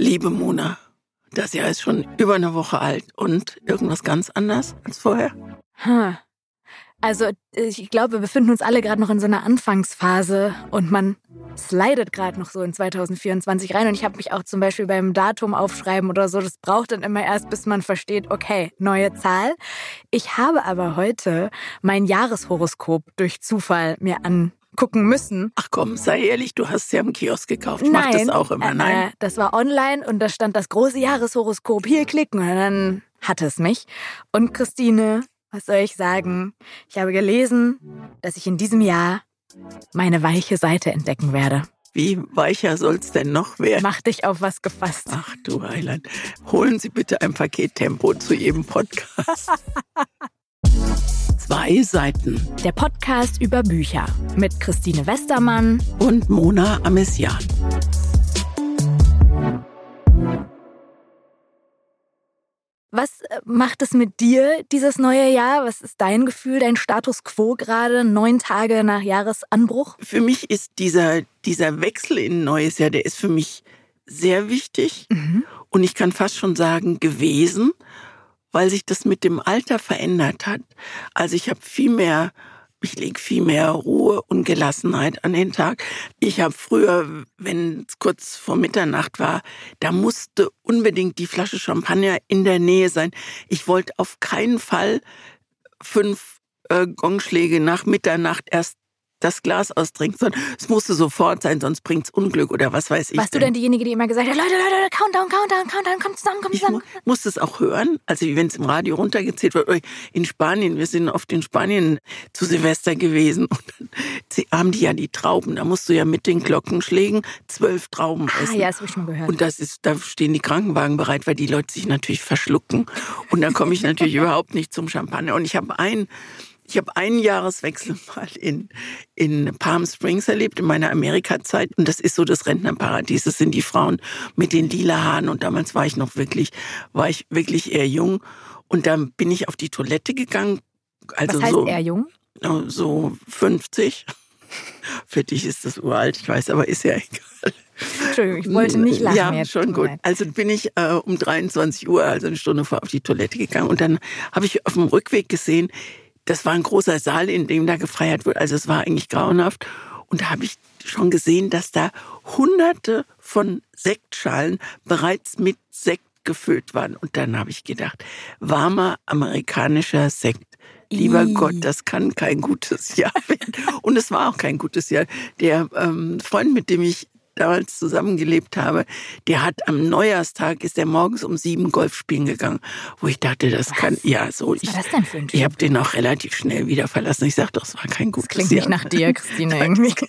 Liebe Mona, das Jahr ist schon über eine Woche alt und irgendwas ganz anders als vorher? Hm. Also ich glaube, wir befinden uns alle gerade noch in so einer Anfangsphase und man slidet gerade noch so in 2024 rein. Und ich habe mich auch zum Beispiel beim Datum aufschreiben oder so, das braucht dann immer erst, bis man versteht, okay, neue Zahl. Ich habe aber heute mein Jahreshoroskop durch Zufall mir an gucken müssen. Ach komm, sei ehrlich, du hast es ja im Kiosk gekauft. Ich mach das auch immer. Nein. Äh, das war online und da stand das große Jahreshoroskop. Hier klicken. Und dann hatte es mich. Und Christine, was soll ich sagen? Ich habe gelesen, dass ich in diesem Jahr meine weiche Seite entdecken werde. Wie weicher soll's denn noch werden? Mach dich auf was gefasst. Ach du Heiland. Holen Sie bitte ein Paket Tempo zu jedem Podcast. Zwei Seiten. Der Podcast über Bücher mit Christine Westermann und Mona Amesian. Was äh, macht es mit dir dieses neue Jahr? Was ist dein Gefühl, dein Status quo gerade, neun Tage nach Jahresanbruch? Für mich ist dieser, dieser Wechsel in ein neues Jahr, der ist für mich sehr wichtig mhm. und ich kann fast schon sagen gewesen, weil sich das mit dem Alter verändert hat. Also ich habe viel mehr ich lege viel mehr Ruhe und Gelassenheit an den Tag. Ich habe früher, wenn es kurz vor Mitternacht war, da musste unbedingt die Flasche Champagner in der Nähe sein. Ich wollte auf keinen Fall fünf äh, Gongschläge nach Mitternacht erst das Glas austrinkt, sondern es musste sofort sein, sonst bringt es Unglück oder was weiß ich. Warst denn. du denn diejenige, die immer gesagt hat, Leute, Leute, Countdown, Countdown, Countdown, kommt zusammen, kommt zusammen? Ich mu musste es auch hören, also wenn es im Radio runtergezählt wird. In Spanien, wir sind oft in Spanien zu Silvester gewesen und dann haben die ja die Trauben, da musst du ja mit den Glockenschlägen zwölf Trauben ah, essen. Ah ja, das habe ich schon gehört. Und das ist, da stehen die Krankenwagen bereit, weil die Leute sich natürlich verschlucken. Und dann komme ich natürlich überhaupt nicht zum Champagner. Und ich habe einen ich habe einen Jahreswechsel mal in, in Palm Springs erlebt, in meiner Amerika-Zeit. Und das ist so das Rentnerparadies. Das sind die Frauen mit den lila Haaren. Und damals war ich noch wirklich, war ich wirklich eher jung. Und dann bin ich auf die Toilette gegangen. Also Was heißt so, eher jung? So 50. Für dich ist das uralt, ich weiß, aber ist ja egal. Entschuldigung, ich wollte nicht lachen. Ja, jetzt. schon gut. Also bin ich äh, um 23 Uhr, also eine Stunde vor, auf die Toilette gegangen. Und dann habe ich auf dem Rückweg gesehen, das war ein großer Saal, in dem da gefeiert wurde. Also es war eigentlich grauenhaft. Und da habe ich schon gesehen, dass da hunderte von Sektschalen bereits mit Sekt gefüllt waren. Und dann habe ich gedacht, warmer amerikanischer Sekt. Lieber I. Gott, das kann kein gutes Jahr werden. Und es war auch kein gutes Jahr. Der ähm, Freund, mit dem ich damals zusammengelebt habe, der hat am Neujahrstag ist er morgens um sieben Golf spielen gegangen, wo ich dachte, das Was? kann ja so. Was war das denn für ein Ich habe den auch relativ schnell wieder verlassen. Ich sag doch, es war kein gutes das klingt Jahr. nicht nach dir, Christine irgendwie.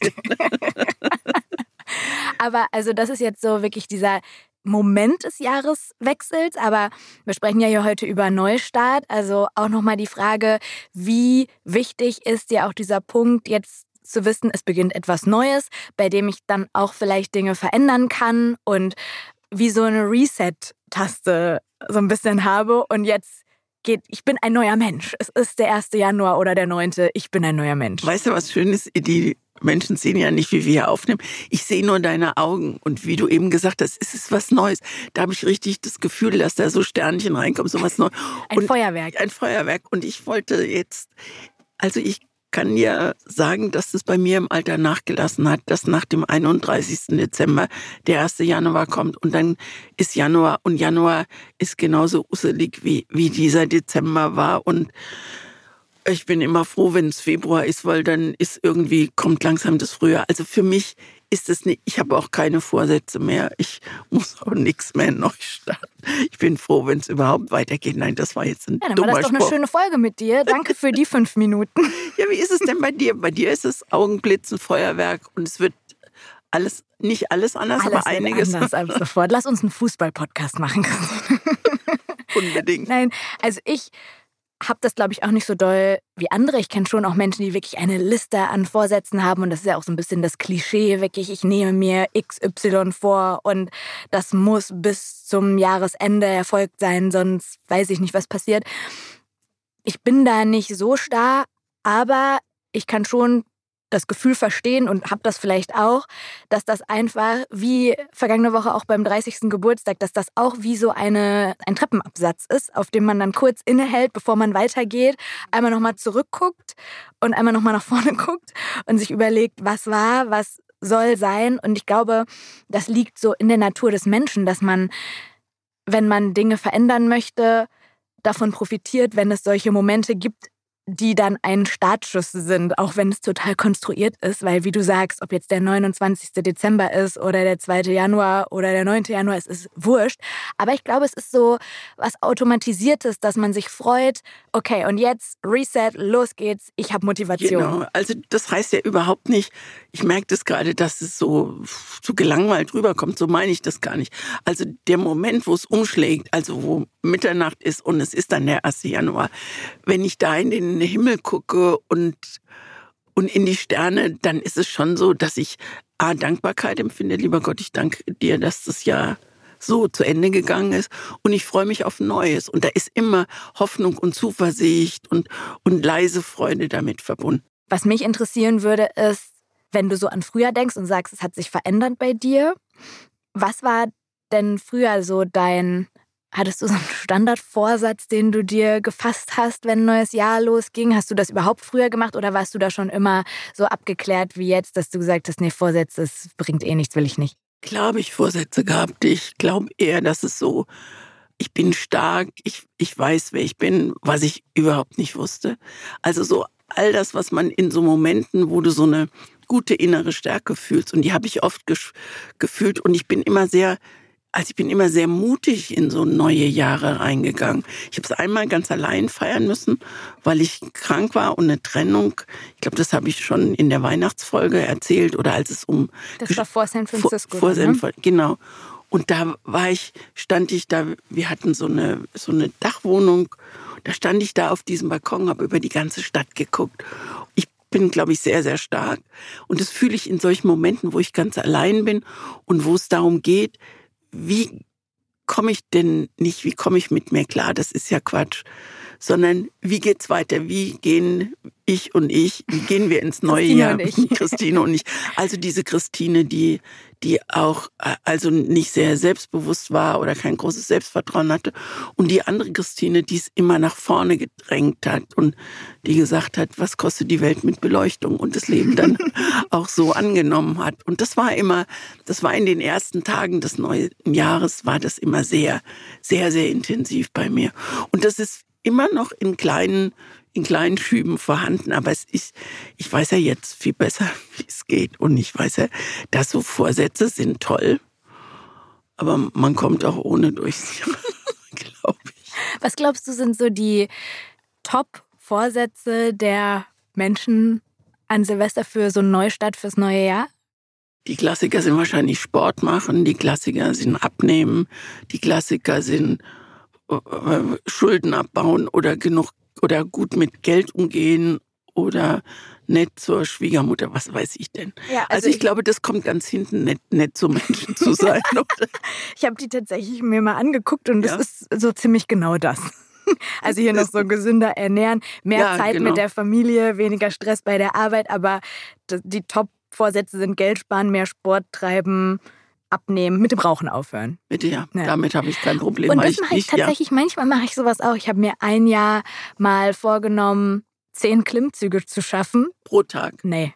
Aber also das ist jetzt so wirklich dieser Moment des Jahreswechsels, aber wir sprechen ja hier heute über Neustart. Also auch nochmal die Frage, wie wichtig ist dir auch dieser Punkt jetzt zu wissen, es beginnt etwas Neues, bei dem ich dann auch vielleicht Dinge verändern kann und wie so eine Reset-Taste so ein bisschen habe und jetzt geht, ich bin ein neuer Mensch. Es ist der 1. Januar oder der 9. Ich bin ein neuer Mensch. Weißt du, was schön ist? Die Menschen sehen ja nicht, wie wir hier aufnehmen. Ich sehe nur deine Augen. Und wie du eben gesagt hast, ist es was Neues. Da habe ich richtig das Gefühl, dass da so Sternchen reinkommen, so was Neues. Ein Feuerwerk. Ein Feuerwerk. Und ich wollte jetzt, also ich kann ja sagen, dass es bei mir im Alter nachgelassen hat, dass nach dem 31. Dezember der 1. Januar kommt und dann ist Januar und Januar ist genauso uselig wie, wie dieser Dezember war und ich bin immer froh, wenn es Februar ist, weil dann ist irgendwie, kommt langsam das Frühjahr. Also für mich ist es nicht, ich habe auch keine Vorsätze mehr. Ich muss auch nichts mehr neu starten. Ich bin froh, wenn es überhaupt weitergeht. Nein, das war jetzt ein ja, dann dummer war das doch eine schöne Folge mit dir. Danke für die fünf Minuten. ja, wie ist es denn bei dir? Bei dir ist es Augenblitzen, Feuerwerk und es wird alles, nicht alles anders, alles aber einiges. Anders ab sofort. Lass uns einen Fußball-Podcast machen. Unbedingt. Nein, also ich habe das, glaube ich, auch nicht so doll wie andere. Ich kenne schon auch Menschen, die wirklich eine Liste an Vorsätzen haben. Und das ist ja auch so ein bisschen das Klischee, wirklich, ich nehme mir XY vor und das muss bis zum Jahresende erfolgt sein, sonst weiß ich nicht, was passiert. Ich bin da nicht so starr, aber ich kann schon das Gefühl verstehen und habe das vielleicht auch, dass das einfach wie vergangene Woche auch beim 30. Geburtstag, dass das auch wie so eine, ein Treppenabsatz ist, auf dem man dann kurz innehält, bevor man weitergeht, einmal nochmal zurückguckt und einmal nochmal nach vorne guckt und sich überlegt, was war, was soll sein. Und ich glaube, das liegt so in der Natur des Menschen, dass man, wenn man Dinge verändern möchte, davon profitiert, wenn es solche Momente gibt, die dann ein Startschuss sind, auch wenn es total konstruiert ist, weil wie du sagst, ob jetzt der 29. Dezember ist oder der 2. Januar oder der 9. Januar, es ist wurscht. Aber ich glaube, es ist so was Automatisiertes, dass man sich freut, okay, und jetzt Reset, los geht's, ich habe Motivation. Genau, also das heißt ja überhaupt nicht, ich merke das gerade, dass es so, so gelangweilt rüberkommt, so meine ich das gar nicht. Also der Moment, wo es umschlägt, also wo Mitternacht ist und es ist dann der 1. Januar, wenn ich da in den Himmel gucke und, und in die Sterne, dann ist es schon so, dass ich A, Dankbarkeit empfinde. Lieber Gott, ich danke dir, dass das Jahr so zu Ende gegangen ist und ich freue mich auf Neues. Und da ist immer Hoffnung und Zuversicht und, und leise Freude damit verbunden. Was mich interessieren würde, ist, wenn du so an früher denkst und sagst, es hat sich verändert bei dir, was war denn früher so dein Hattest du so einen Standardvorsatz, den du dir gefasst hast, wenn ein neues Jahr losging? Hast du das überhaupt früher gemacht oder warst du da schon immer so abgeklärt wie jetzt, dass du gesagt hast, nee, Vorsätze, das bringt eh nichts, will ich nicht? Klar habe ich Vorsätze gehabt. Ich glaube eher, dass es so, ich bin stark, ich, ich weiß, wer ich bin, was ich überhaupt nicht wusste. Also so all das, was man in so Momenten, wo du so eine gute innere Stärke fühlst, und die habe ich oft gefühlt und ich bin immer sehr also ich bin immer sehr mutig in so neue Jahre reingegangen. Ich habe es einmal ganz allein feiern müssen, weil ich krank war und eine Trennung. Ich glaube, das habe ich schon in der Weihnachtsfolge erzählt oder als es um das war vor San Francisco. Vor, vor San, ne? Genau. Und da war ich, stand ich da. Wir hatten so eine so eine Dachwohnung. Da stand ich da auf diesem Balkon, habe über die ganze Stadt geguckt. Ich bin, glaube ich, sehr, sehr stark. Und das fühle ich in solchen Momenten, wo ich ganz allein bin und wo es darum geht, wie komme ich denn nicht, wie komme ich mit mir klar, das ist ja Quatsch, sondern wie geht's weiter? Wie gehen ich und ich, wie gehen wir ins neue Christine Jahr? Und. Christine und ich. Also diese Christine, die, die auch äh, also nicht sehr selbstbewusst war oder kein großes Selbstvertrauen hatte. Und die andere Christine, die es immer nach vorne gedrängt hat und die gesagt hat, was kostet die Welt mit Beleuchtung und das Leben dann auch so angenommen hat. Und das war immer, das war in den ersten Tagen des neuen Jahres, war das immer sehr, sehr, sehr intensiv bei mir. Und das ist immer noch in kleinen, in kleinen Schüben vorhanden, aber es ist, ich weiß ja jetzt viel besser, wie es geht. Und ich weiß ja, dass so Vorsätze sind toll, aber man kommt auch ohne durchs Jahr, glaube ich. Was glaubst du, sind so die Top-Vorsätze der Menschen an Silvester für so einen Neustart fürs neue Jahr? Die Klassiker sind wahrscheinlich Sport machen, die Klassiker sind abnehmen, die Klassiker sind Schulden abbauen oder genug oder gut mit Geld umgehen oder nett zur Schwiegermutter, was weiß ich denn. Ja, also, also ich, ich, glaube, das kommt ganz hinten, nett, nett zu Menschen zu sein. ich habe die tatsächlich mir mal angeguckt und es ja? ist so ziemlich genau das. Also hier noch so gesünder ernähren, mehr ja, Zeit genau. mit der Familie, weniger Stress bei der Arbeit, aber die Top-Vorsätze sind Geld sparen, mehr Sport treiben, abnehmen, mit dem Rauchen aufhören. Bitte ja, ja. damit habe ich kein Problem. Und das mache ich, tatsächlich, ja. manchmal mache ich sowas auch. Ich habe mir ein Jahr mal vorgenommen, zehn Klimmzüge zu schaffen. Pro Tag? Nee.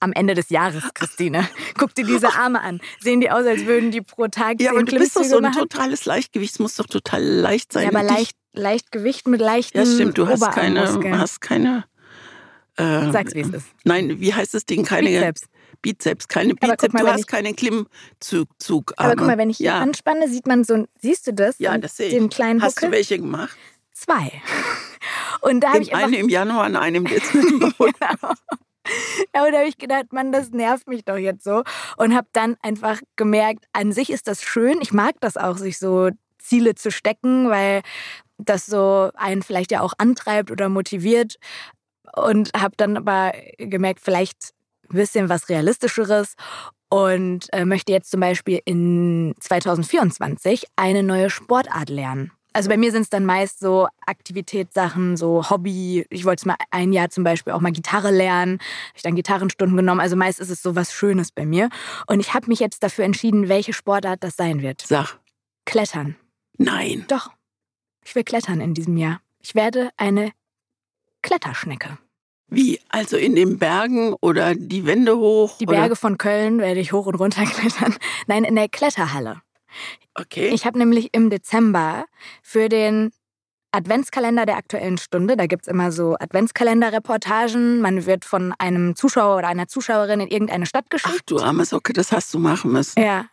Am Ende des Jahres, Christine. Guck dir diese Arme an. Sehen die aus, als würden die pro Tag Ja, aber du bist doch so ein machen? totales Leichtgewicht. Es muss doch total leicht sein. Ja, aber leicht, Leichtgewicht mit leichten Ja, stimmt. Du hast keine, hast keine äh, Sag's, wie es ist. Nein, wie heißt das Ding? Keine Bizeps. Bizeps, keine Bizeps. Mal, du hast keinen Klimmzug. Aber guck mal, wenn ich ja. anspanne, sieht man so, siehst du das? Ja, das sehe ich. Den kleinen Hast Huckel? du welche gemacht? Zwei. Und da habe ich eine im Januar und eine im Dezember. genau. Ja, und da habe ich gedacht, Mann, das nervt mich doch jetzt so. Und habe dann einfach gemerkt, an sich ist das schön. Ich mag das auch, sich so Ziele zu stecken, weil das so einen vielleicht ja auch antreibt oder motiviert. Und habe dann aber gemerkt, vielleicht ein bisschen was Realistischeres und äh, möchte jetzt zum Beispiel in 2024 eine neue Sportart lernen. Also bei mir sind es dann meist so Aktivitätssachen, so Hobby. Ich wollte mal ein Jahr zum Beispiel auch mal Gitarre lernen. Habe ich dann Gitarrenstunden genommen. Also meist ist es so was Schönes bei mir. Und ich habe mich jetzt dafür entschieden, welche Sportart das sein wird. Sag. Klettern. Nein. Doch. Ich will klettern in diesem Jahr. Ich werde eine Kletterschnecke. Wie? Also in den Bergen oder die Wände hoch? Die Berge oder? von Köln werde ich hoch und runter klettern. Nein, in der Kletterhalle. Okay. Ich habe nämlich im Dezember für den Adventskalender der Aktuellen Stunde, da gibt es immer so Adventskalender-Reportagen. Man wird von einem Zuschauer oder einer Zuschauerin in irgendeine Stadt geschickt. Ach du arme Socke, das hast du machen müssen. Ja.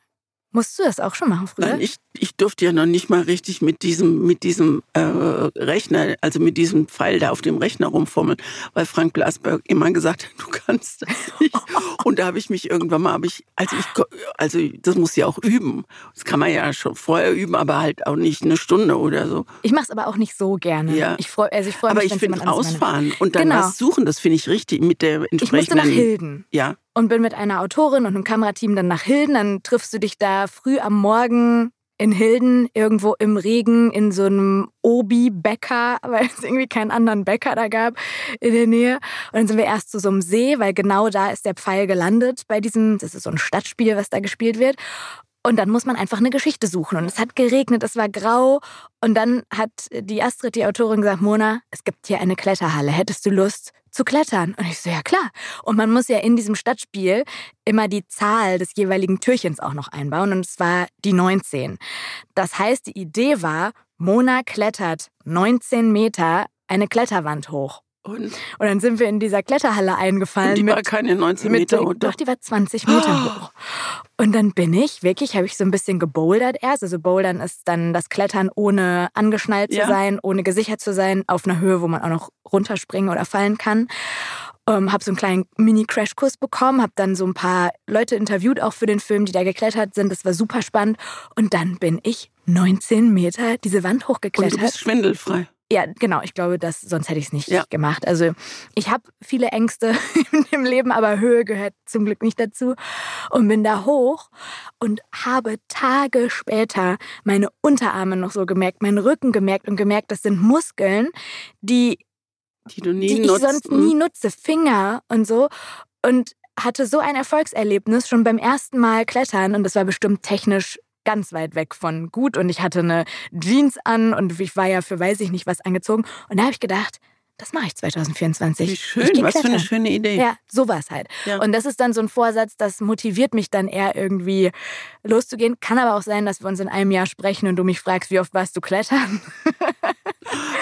Musst du das auch schon machen früher? Nein, ich, ich durfte ja noch nicht mal richtig mit diesem, mit diesem äh, Rechner, also mit diesem Pfeil da auf dem Rechner rumfummeln, weil Frank Blasberg immer gesagt hat, du kannst das nicht. Und da habe ich mich irgendwann mal, habe ich, also ich, also das muss ja auch üben. Das kann man ja schon vorher üben, aber halt auch nicht eine Stunde oder so. Ich mache es aber auch nicht so gerne. Ja. Ich freu, also ich freue aber mich, ich finde anderes meine- ausfahren und dann Genau. was suchen, das finde ich richtig mit der Ich musste entsprechenden. nach Hilden. Ja, und bin mit einer Autorin und einem Kamerateam dann nach Hilden. Dann triffst du dich da früh am Morgen in Hilden, irgendwo im Regen, in so einem Obi-Bäcker, weil es irgendwie keinen anderen Bäcker da gab in der Nähe. Und dann sind wir erst zu so einem See, weil genau da ist der Pfeil gelandet bei diesem, das ist so ein Stadtspiel, was da gespielt wird. Und dann muss man einfach eine Geschichte suchen. Und es hat geregnet, es war grau. Und dann hat die Astrid, die Autorin, gesagt, Mona, es gibt hier eine Kletterhalle. Hättest du Lust zu klettern? Und ich so, ja klar. Und man muss ja in diesem Stadtspiel immer die Zahl des jeweiligen Türchens auch noch einbauen. Und es war die 19. Das heißt, die Idee war, Mona klettert 19 Meter eine Kletterwand hoch. Und, Und dann sind wir in dieser Kletterhalle eingefallen. und die mit war keine 19 mit Meter den- runter. Doch, die war 20 Meter Oh. hoch. Und dann bin ich, wirklich, habe ich so ein bisschen gebouldert erst. Also bouldern ist dann das Klettern ohne angeschnallt zu Ja. sein, ohne gesichert zu sein, auf einer Höhe, wo man auch noch runterspringen oder fallen kann. Ähm, habe so einen kleinen Mini-Crashkurs bekommen, habe dann so ein paar Leute interviewt, auch für den Film, die da geklettert sind. Das war super spannend. Und dann bin ich 19 Meter diese Wand Und du hochgeklettert. bist schwindelfrei. Ja, genau. Ich glaube, das, sonst hätte ich es nicht Ja. gemacht. Also ich habe viele Ängste im Leben, aber Höhe gehört zum Glück nicht dazu. Und bin da hoch und habe Tage später meine Unterarme noch so gemerkt, meinen Rücken gemerkt und gemerkt, das sind Muskeln, die, Die du nie die ich nutzt. sonst nie nutze. Finger und so. Und hatte so ein Erfolgserlebnis schon beim ersten Mal klettern und das war bestimmt technisch ganz weit weg von gut und ich hatte eine Jeans an und ich war ja für weiß ich nicht was angezogen und da habe ich gedacht, das mache ich 2024. Wie schön, was für eine klettern. schöne Idee. Ja, sowas halt. Ja. Und das ist dann so ein Vorsatz, das motiviert mich dann eher irgendwie loszugehen. Kann aber auch sein, dass wir uns in einem Jahr sprechen und du mich fragst, wie oft warst du klettern?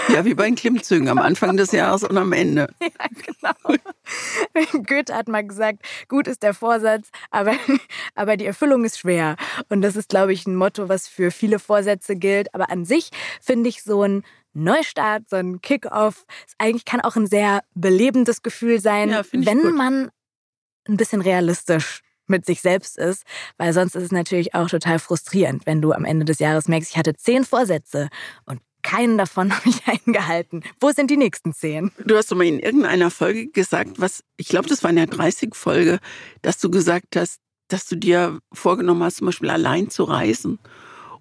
Ja, wie bei den Klimmzügen am Anfang des Jahres und am Ende. Goethe hat mal gesagt, gut ist der Vorsatz, aber, aber die Erfüllung ist schwer. Und das ist, glaube ich, ein Motto, was für viele Vorsätze gilt. Aber an sich finde ich so ein Neustart, so ein Kick-off, eigentlich kann auch ein sehr belebendes Gefühl sein, Ja, wenn man ein bisschen realistisch mit sich selbst ist, weil sonst ist es natürlich auch total frustrierend, wenn du am Ende des Jahres merkst, ich hatte zehn Vorsätze und keinen davon habe ich eingehalten. Wo sind die nächsten zehn? Du hast doch mal in irgendeiner Folge gesagt, was, ich glaube, das war in der 30-Folge, dass du gesagt hast, dass du dir vorgenommen hast, zum Beispiel allein zu reisen.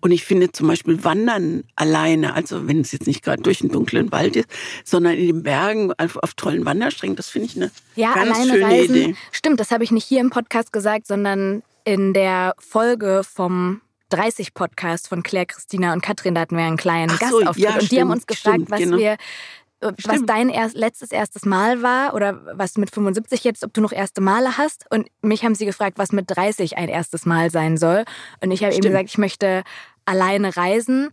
Und ich finde zum Beispiel Wandern alleine, also wenn es jetzt nicht gerade durch einen dunklen Wald ist, sondern in den Bergen auf, auf tollen Wandersträngen, das finde ich eine Ja, ganz alleine schöne reisen. Idee. Stimmt, das habe ich nicht hier im Podcast gesagt, sondern in der Folge vom 30 Podcast von Claire, Christina und Katrin, da hatten wir einen kleinen Ach so, Gastauftritt ja, und die haben uns stimmt, gefragt, stimmt, was genau. wir äh, was Stimmt. dein erst, letztes erstes Mal war oder was mit 75 jetzt, ob du noch erste Male hast. Und mich haben sie gefragt, was mit 30 ein erstes Mal sein soll. Und ich habe eben Stimmt. gesagt, ich möchte alleine reisen,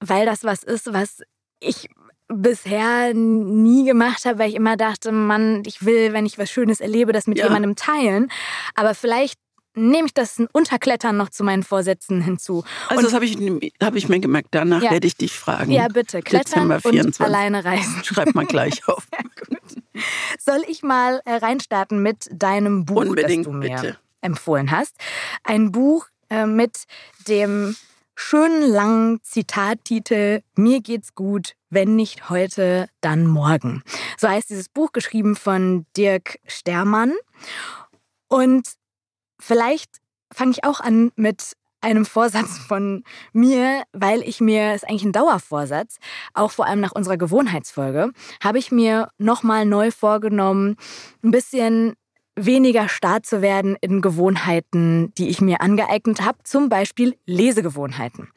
weil das was ist, was ich bisher nie gemacht habe, weil ich immer dachte, Mann, ich will, wenn ich was Schönes erlebe, das mit Ja. jemandem teilen. Aber vielleicht nehme ich das Unterklettern noch zu meinen Vorsätzen hinzu. Also Und- das habe ich, hab ich mir gemerkt. Danach Ja. werde ich dich fragen. Ja, bitte, klettern Dezember und 24. alleine reisen. Schreib mal gleich auf. Soll ich mal äh, reinstarten mit deinem Buch, Unbedingt, das du mir bitte. empfohlen hast? Ein Buch äh, mit dem schönen langen Zitattitel Mir geht's gut, wenn nicht heute, dann morgen. So heißt dieses Buch, geschrieben von Dirk Stermann. Und vielleicht fange ich auch an mit einem Vorsatz von mir, weil ich mir, ist eigentlich ein Dauervorsatz, auch vor allem nach unserer Gewohnheitsfolge, habe ich mir nochmal neu vorgenommen, ein bisschen weniger stark zu werden in Gewohnheiten, die ich mir angeeignet habe, zum Beispiel Lesegewohnheiten.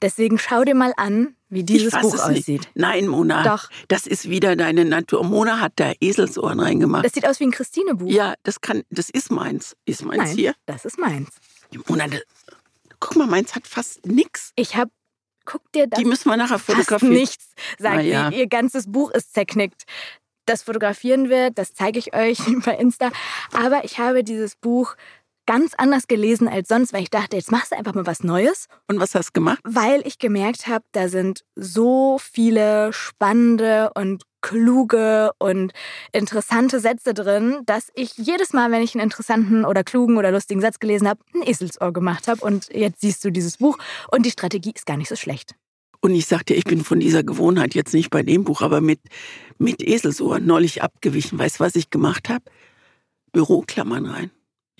Deswegen schau dir mal an, wie dieses Buch aussieht. Nicht. Nein, Mona. Doch. Das ist wieder deine Natur. Mona hat da Eselsohren reingemacht. Das sieht aus wie ein Christine-Buch. Ja, das kann, das ist meins. Ist meins Nein, hier? Das ist meins. Mona, das, guck mal, meins hat fast nichts. Ich habe guck dir das. Die müssen wir nachher fotografieren. nichts, sagt ja. sie. Ihr ganzes Buch ist zerknickt das fotografieren wird. Das zeige ich euch bei Insta. Aber ich habe dieses Buch ganz anders gelesen als sonst, weil ich dachte, jetzt machst du einfach mal was Neues. Und was hast du gemacht? Weil ich gemerkt habe, da sind so viele spannende und kluge und interessante Sätze drin, dass ich jedes Mal, wenn ich einen interessanten oder klugen oder lustigen Satz gelesen habe, ein Eselsohr gemacht habe. Und jetzt siehst du dieses Buch und die Strategie ist gar nicht so schlecht. Und ich sagte, ich bin von dieser Gewohnheit jetzt nicht bei dem Buch, aber mit, mit Eselsohren neulich abgewichen. Weißt du, was ich gemacht habe? Büroklammern rein.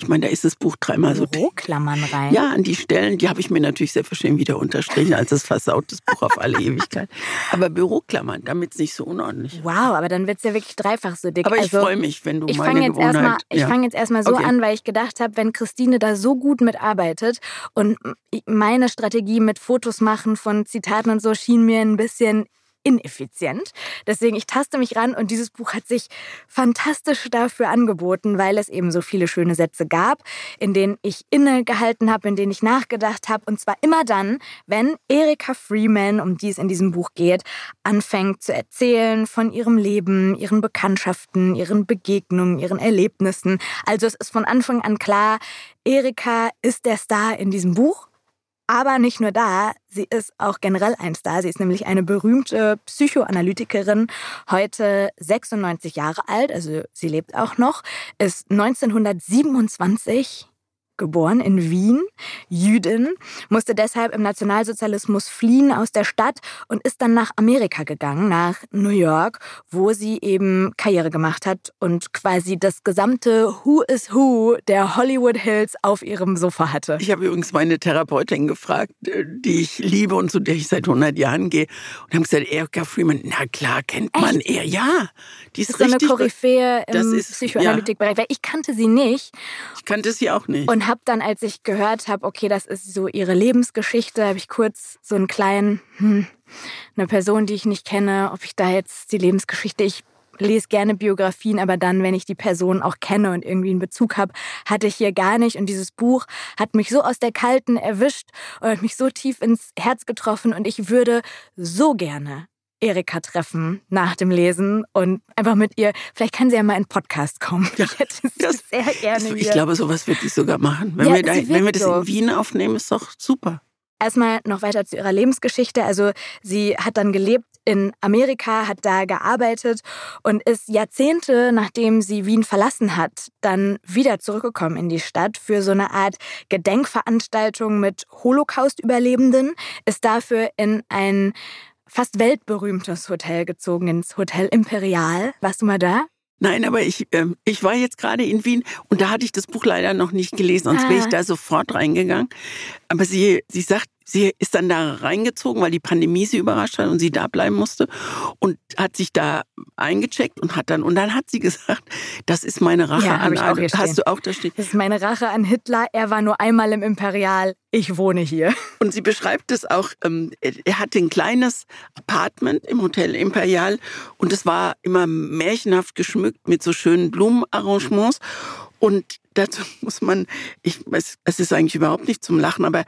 Ich meine, da ist das Buch dreimal so Büroklammern rein? Ja, an die Stellen, die habe ich mir natürlich selbstverständlich wieder unterstrichen, als das versaut das Buch auf alle Ewigkeit. Aber Büroklammern, damit es nicht so unordentlich ist. Wow, aber dann wird es ja wirklich dreifach so dick. Aber ich also, freue mich, wenn du ich meine jetzt Gewohnheit... Erst ich ja. fange jetzt erstmal so okay. an, weil ich gedacht habe, wenn Christine da so gut mitarbeitet und meine Strategie mit Fotos machen von Zitaten und so schien mir ein bisschen ineffizient. Deswegen, ich taste mich ran und dieses Buch hat sich fantastisch dafür angeboten, weil es eben so viele schöne Sätze gab, in denen ich innegehalten habe, in denen ich nachgedacht habe. Und zwar immer dann, wenn Erika Freeman, um die es in diesem Buch geht, anfängt zu erzählen von ihrem Leben, ihren Bekanntschaften, ihren Begegnungen, ihren Erlebnissen. Also es ist von Anfang an klar, Erika ist der Star in diesem Buch aber nicht nur da, sie ist auch generell ein Star. Sie ist nämlich eine berühmte Psychoanalytikerin, heute 96 Jahre alt, also sie lebt auch noch, ist 1927 geboren in Wien, Jüdin, musste deshalb im Nationalsozialismus fliehen aus der Stadt und ist dann nach Amerika gegangen, nach New York, wo sie eben Karriere gemacht hat und quasi das gesamte Who is Who der Hollywood Hills auf ihrem Sofa hatte. Ich habe übrigens meine Therapeutin gefragt, äh, die ich liebe und zu der ich seit 100 Jahren gehe, und haben gesagt, Erika Freeman, na klar, kennt man Echt? er, ja. Die ist, das ist so eine Koryphäe im Psychoanalytikbereich, ja. weil ich kannte sie nicht. Ich kannte sie auch nicht. Und habe dann, als ich gehört habe, okay, das ist so ihre Lebensgeschichte, habe ich kurz so einen kleinen, hm, eine Person, die ich nicht kenne, ob ich da jetzt die Lebensgeschichte, ich lese gerne Biografien, aber dann, wenn ich die Person auch kenne und irgendwie einen Bezug habe, hatte ich hier gar nicht. Und dieses Buch hat mich so aus der Kalten erwischt und hat mich so tief ins Herz getroffen. Und ich würde so gerne Erika treffen nach dem Lesen und einfach mit ihr, vielleicht kann sie ja mal in Podcast kommen. Ja, ich hätte sie das, sehr gerne. Das, ich glaube, sowas wird sie sogar machen. Wenn, ja, wir, da, wenn wir das so. in Wien aufnehmen, ist doch super. Erstmal noch weiter zu ihrer Lebensgeschichte. Also sie hat dann gelebt in Amerika, hat da gearbeitet und ist Jahrzehnte, nachdem sie Wien verlassen hat, dann wieder zurückgekommen in die Stadt für so eine Art Gedenkveranstaltung mit Holocaust-Überlebenden, ist dafür in ein fast weltberühmtes Hotel gezogen, ins Hotel Imperial. Warst du mal da? Nein, aber ich, äh, ich war jetzt gerade in Wien und da hatte ich das Buch leider noch nicht gelesen, sonst ah. wäre ich da sofort reingegangen. Aber sie, sie sagt, sie ist dann da reingezogen, weil die Pandemie sie überrascht hat und sie da bleiben musste und hat sich da eingecheckt und hat dann und dann hat sie gesagt, das ist meine Rache ja, an Adolf. Hast du auch da stehen? Das ist meine Rache an Hitler. Er war nur einmal im Imperial. Ich wohne hier. Und sie beschreibt es auch. Ähm, er hatte ein kleines Apartment im Hotel Imperial und es war immer märchenhaft geschmückt mit so schönen Blumenarrangements. Und dazu muss man, ich, es, es ist eigentlich überhaupt nicht zum Lachen, aber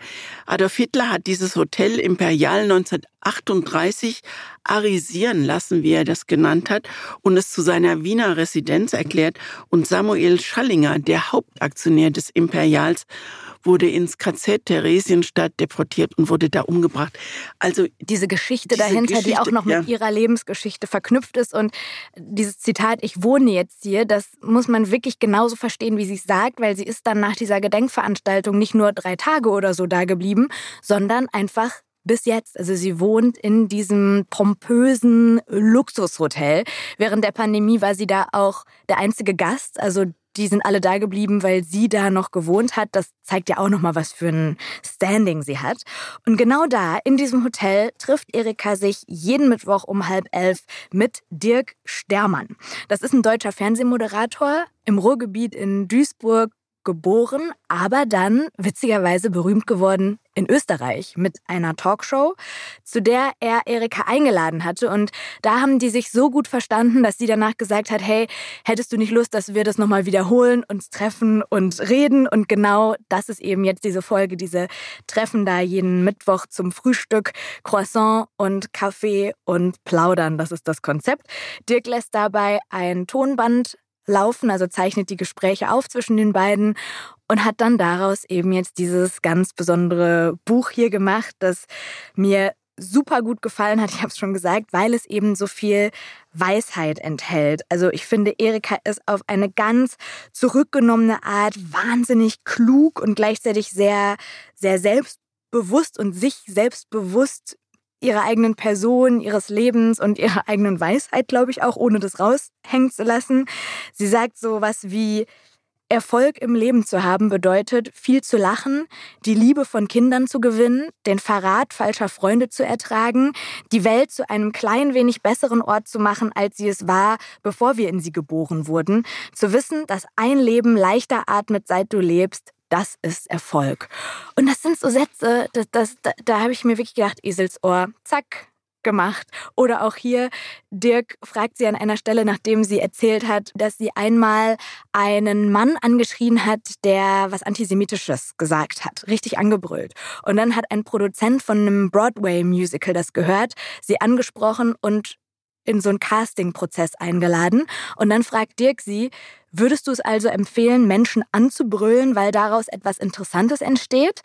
Adolf Hitler hat dieses Hotel Imperial 1938 arisieren lassen, wie er das genannt hat, und es zu seiner Wiener Residenz erklärt. Und Samuel Schallinger, der Hauptaktionär des Imperials, wurde ins KZ Theresienstadt deportiert und wurde da umgebracht. Also diese Geschichte diese dahinter, Geschichte, die auch noch mit ja. ihrer Lebensgeschichte verknüpft ist und dieses Zitat, ich wohne jetzt hier, das muss man wirklich genauso verstehen, wie sie es sagt, weil sie ist dann nach dieser Gedenkveranstaltung nicht nur drei Tage oder so da geblieben, sondern einfach bis jetzt. Also sie wohnt in diesem pompösen Luxushotel. Während der Pandemie war sie da auch der einzige Gast. Also die sind alle da geblieben, weil sie da noch gewohnt hat. Das zeigt ja auch noch mal, was für ein Standing sie hat. Und genau da, in diesem Hotel, trifft Erika sich jeden Mittwoch um halb elf mit Dirk Stermann. Das ist ein deutscher Fernsehmoderator im Ruhrgebiet in Duisburg geboren, aber dann witzigerweise berühmt geworden in Österreich mit einer Talkshow, zu der er Erika eingeladen hatte. Und da haben die sich so gut verstanden, dass sie danach gesagt hat, hey, hättest du nicht Lust, dass wir das nochmal wiederholen, uns treffen und reden? Und genau das ist eben jetzt diese Folge, diese Treffen da jeden Mittwoch zum Frühstück, Croissant und Kaffee und Plaudern. Das ist das Konzept. Dirk lässt dabei ein Tonband laufen, also zeichnet die Gespräche auf zwischen den beiden und hat dann daraus eben jetzt dieses ganz besondere Buch hier gemacht, das mir super gut gefallen hat, ich habe es schon gesagt, weil es eben so viel Weisheit enthält. Also ich finde, Erika ist auf eine ganz zurückgenommene Art wahnsinnig klug und gleichzeitig sehr, sehr selbstbewusst und sich selbstbewusst ihrer eigenen Person, ihres Lebens und ihrer eigenen Weisheit, glaube ich, auch, ohne das raushängen zu lassen. Sie sagt so was wie, Erfolg im Leben zu haben bedeutet, viel zu lachen, die Liebe von Kindern zu gewinnen, den Verrat falscher Freunde zu ertragen, die Welt zu einem klein wenig besseren Ort zu machen, als sie es war, bevor wir in sie geboren wurden, zu wissen, dass ein Leben leichter atmet, seit du lebst, das ist Erfolg. Und das sind so Sätze, das, das, da, da habe ich mir wirklich gedacht, Eselsohr, zack, gemacht. Oder auch hier, Dirk fragt sie an einer Stelle, nachdem sie erzählt hat, dass sie einmal einen Mann angeschrien hat, der was Antisemitisches gesagt hat, richtig angebrüllt. Und dann hat ein Produzent von einem Broadway-Musical das gehört, sie angesprochen und in so einen Casting-Prozess eingeladen. Und dann fragt Dirk sie, würdest du es also empfehlen, Menschen anzubrüllen, weil daraus etwas Interessantes entsteht?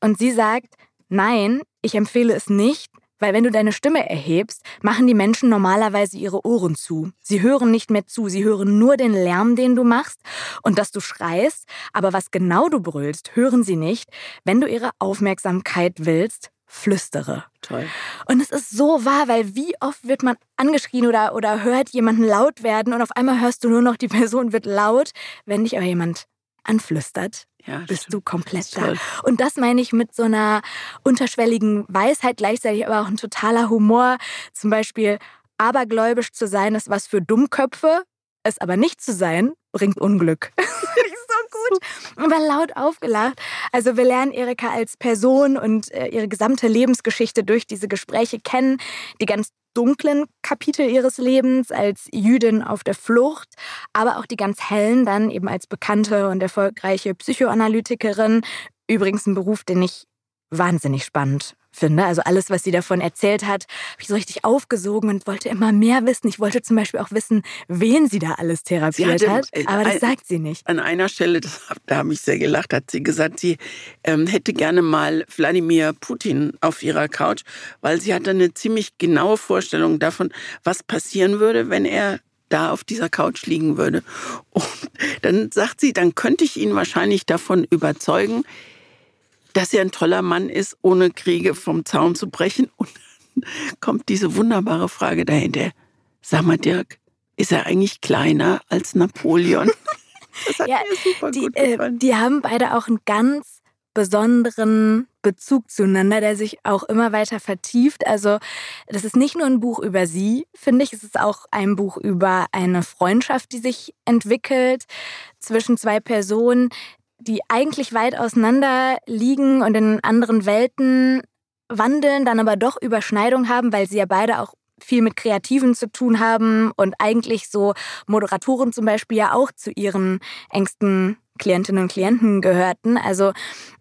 Und sie sagt, nein, ich empfehle es nicht, weil wenn du deine Stimme erhebst, machen die Menschen normalerweise ihre Ohren zu. Sie hören nicht mehr zu, sie hören nur den Lärm, den du machst und dass du schreist, aber was genau du brüllst, hören sie nicht. Wenn du ihre Aufmerksamkeit willst, flüstere. Toll. Und es ist so wahr, weil wie oft wird man angeschrien oder, oder hört jemanden laut werden und auf einmal hörst du nur noch, die Person wird laut. Wenn dich aber jemand anflüstert, ja, bist stimmt. du komplett da. Und das meine ich mit so einer unterschwelligen Weisheit, gleichzeitig aber auch ein totaler Humor. Zum Beispiel, abergläubisch zu sein ist was für Dummköpfe, es aber nicht zu sein, bringt Unglück. gut. Und war laut aufgelacht. Also wir lernen Erika als Person und äh, ihre gesamte Lebensgeschichte durch diese Gespräche kennen. Die ganz dunklen Kapitel ihres Lebens als Jüdin auf der Flucht, aber auch die ganz hellen dann eben als bekannte und erfolgreiche Psychoanalytikerin. Übrigens ein Beruf, den ich wahnsinnig spannend finde. Also alles, was sie davon erzählt hat, habe ich so richtig aufgesogen und wollte immer mehr wissen. Ich wollte zum Beispiel auch wissen, wen sie da alles therapiert hatte, hat. Äh, aber das sagt sie nicht. An einer Stelle, das, da habe ich sehr gelacht, hat sie gesagt, sie ähm, hätte gerne mal Wladimir Putin auf ihrer Couch, weil sie hatte eine ziemlich genaue Vorstellung davon, was passieren würde, wenn er da auf dieser Couch liegen würde. Und dann sagt sie, dann könnte ich ihn wahrscheinlich davon überzeugen, dass er ein toller Mann ist, ohne Kriege vom Zaun zu brechen. Und dann kommt diese wunderbare Frage dahinter. Sag mal, Dirk, ist er eigentlich kleiner als Napoleon? Das hat ja, mir super die, gut äh, gefallen. Äh, die haben beide auch einen ganz besonderen Bezug zueinander, der sich auch immer weiter vertieft. Also das ist nicht nur ein Buch über sie, finde ich, es ist auch ein Buch über eine Freundschaft, die sich entwickelt zwischen zwei Personen, die eigentlich weit auseinander liegen und in anderen Welten wandeln, dann aber doch Überschneidung haben, weil sie ja beide auch viel mit Kreativen zu tun haben und eigentlich so Moderatoren zum Beispiel ja auch zu ihren engsten Klientinnen und Klienten gehörten. Also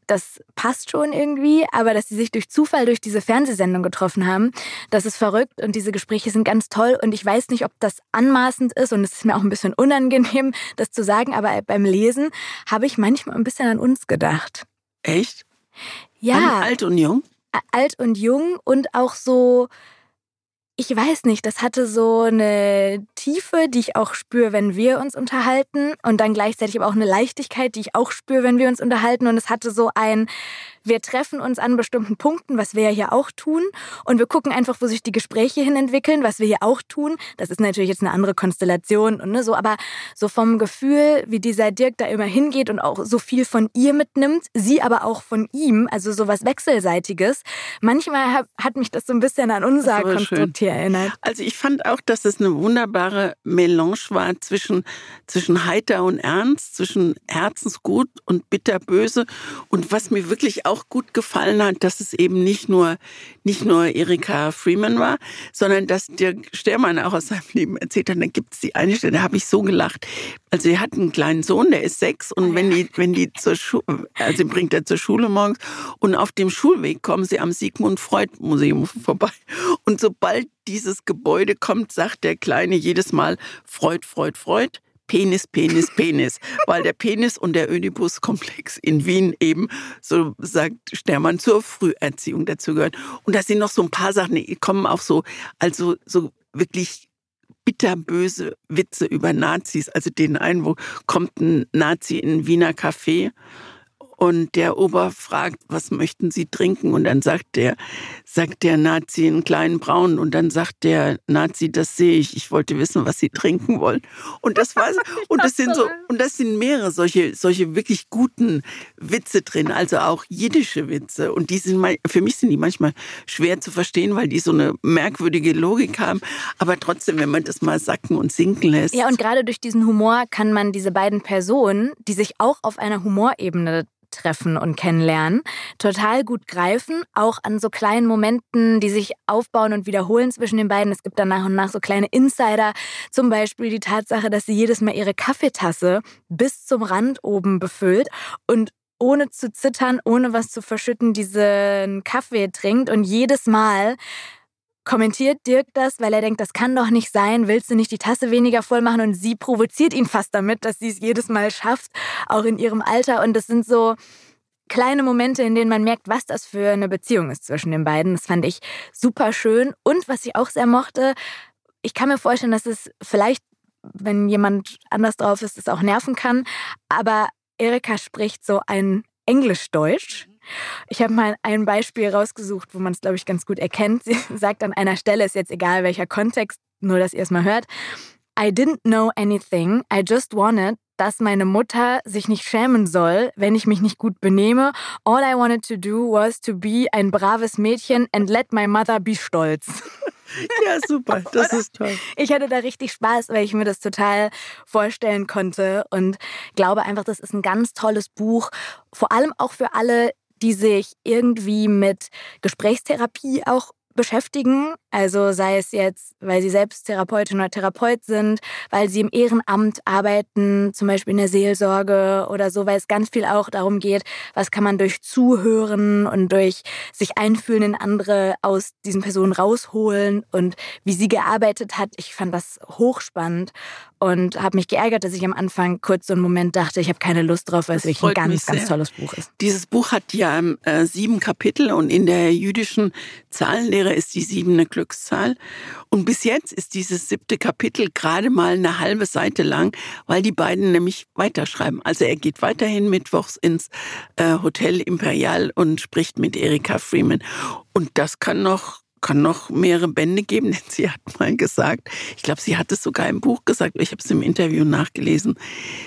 das passt schon irgendwie, aber dass sie sich durch Zufall durch diese Fernsehsendung getroffen haben, das ist verrückt und diese Gespräche sind ganz toll und ich weiß nicht, ob das anmaßend ist und es ist mir auch ein bisschen unangenehm, das zu sagen, aber beim Lesen habe ich manchmal ein bisschen an uns gedacht. Echt? Ja. An alt und jung? Alt und jung und auch so ich weiß nicht, das hatte so eine Tiefe, die ich auch spüre, wenn wir uns unterhalten und dann gleichzeitig aber auch eine Leichtigkeit, die ich auch spüre, wenn wir uns unterhalten und es hatte so ein wir treffen uns an bestimmten Punkten, was wir ja hier auch tun. Und wir gucken einfach, wo sich die Gespräche hin entwickeln, was wir hier auch tun. Das ist natürlich jetzt eine andere Konstellation und ne, so, aber so vom Gefühl, wie dieser Dirk da immer hingeht und auch so viel von ihr mitnimmt, sie aber auch von ihm, also so was Wechselseitiges. Manchmal hat, hat mich das so ein bisschen an unser Konstrukt hier erinnert. Also ich fand auch, dass es eine wunderbare Melange war zwischen, zwischen heiter und ernst, zwischen herzensgut und bitterböse. Und was mir wirklich auch gut gefallen hat, dass es eben nicht nur, nicht nur Erika Freeman war, sondern dass der Stermann auch aus seinem Leben erzählt hat. Da gibt es die eine Stelle, da habe ich so gelacht. Also er hat einen kleinen Sohn, der ist sechs und oh wenn die, wenn die zur Schule, also bringt er zur Schule morgens und auf dem Schulweg kommen sie am Sigmund Freud Museum vorbei. Und sobald dieses Gebäude kommt, sagt der Kleine jedes Mal Freud, Freud, Freud. Penis, Penis, Penis, weil der Penis und der Ödipus-Komplex in Wien eben, so sagt Stermann, zur Früherziehung dazugehören. Und da sind noch so ein paar Sachen, die kommen auch so, also so wirklich bitterböse Witze über Nazis. Also den einen, wo kommt ein Nazi in ein Wiener Café und der Ober fragt, was möchten Sie trinken? Und dann sagt der, sagt der Nazi einen kleinen Braun. Und dann sagt der Nazi, das sehe ich. Ich wollte wissen, was Sie trinken wollen. Und das war, und das sind so, und das sind mehrere solche, solche wirklich guten Witze drin. Also auch jiddische Witze. Und die sind, für mich sind die manchmal schwer zu verstehen, weil die so eine merkwürdige Logik haben. Aber trotzdem, wenn man das mal sacken und sinken lässt. Ja, und gerade durch diesen Humor kann man diese beiden Personen, die sich auch auf einer Humorebene treffen und kennenlernen, total gut greifen, auch an so kleinen Momenten, die sich aufbauen und wiederholen zwischen den beiden. Es gibt dann nach und nach so kleine Insider, zum Beispiel die Tatsache, dass sie jedes Mal ihre Kaffeetasse bis zum Rand oben befüllt und ohne zu zittern, ohne was zu verschütten, diesen Kaffee trinkt und jedes Mal kommentiert Dirk das, weil er denkt, das kann doch nicht sein, willst du nicht die Tasse weniger voll machen? Und sie provoziert ihn fast damit, dass sie es jedes Mal schafft, auch in ihrem Alter. Und das sind so kleine Momente, in denen man merkt, was das für eine Beziehung ist zwischen den beiden. Das fand ich super schön. Und was ich auch sehr mochte, ich kann mir vorstellen, dass es vielleicht, wenn jemand anders drauf ist, es auch nerven kann. Aber Erika spricht so ein Englisch-Deutsch ich habe mal ein Beispiel rausgesucht, wo man es, glaube ich, ganz gut erkennt. Sie sagt an einer Stelle, ist jetzt egal welcher Kontext, nur dass ihr es mal hört. I didn't know anything. I just wanted, dass meine Mutter sich nicht schämen soll, wenn ich mich nicht gut benehme. All I wanted to do was to be ein braves Mädchen and let my mother be stolz. Ja, super, das ist toll. Ich hatte da richtig Spaß, weil ich mir das total vorstellen konnte und glaube einfach, das ist ein ganz tolles Buch, vor allem auch für alle, die sich irgendwie mit Gesprächstherapie auch beschäftigen. Also sei es jetzt, weil sie selbst Therapeutin oder Therapeut sind, weil sie im Ehrenamt arbeiten, zum Beispiel in der Seelsorge oder so, weil es ganz viel auch darum geht, was kann man durch Zuhören und durch sich einfühlen in andere aus diesen Personen rausholen und wie sie gearbeitet hat. Ich fand das hochspannend und habe mich geärgert, dass ich am Anfang kurz so einen Moment dachte, ich habe keine Lust drauf, weil es wirklich ein ganz, ganz tolles Buch ist. Dieses Buch hat ja äh, sieben Kapitel und in der jüdischen Zahlenlehre ist die siebene Glückszahl. Und bis jetzt ist dieses siebte Kapitel gerade mal eine halbe Seite lang, weil die beiden nämlich weiterschreiben. Also er geht weiterhin mittwochs ins äh, Hotel Imperial und spricht mit Erika Freeman. Und das kann noch kann noch mehrere Bände geben, denn sie hat mal gesagt, ich glaube, sie hat es sogar im Buch gesagt, ich habe es im Interview nachgelesen,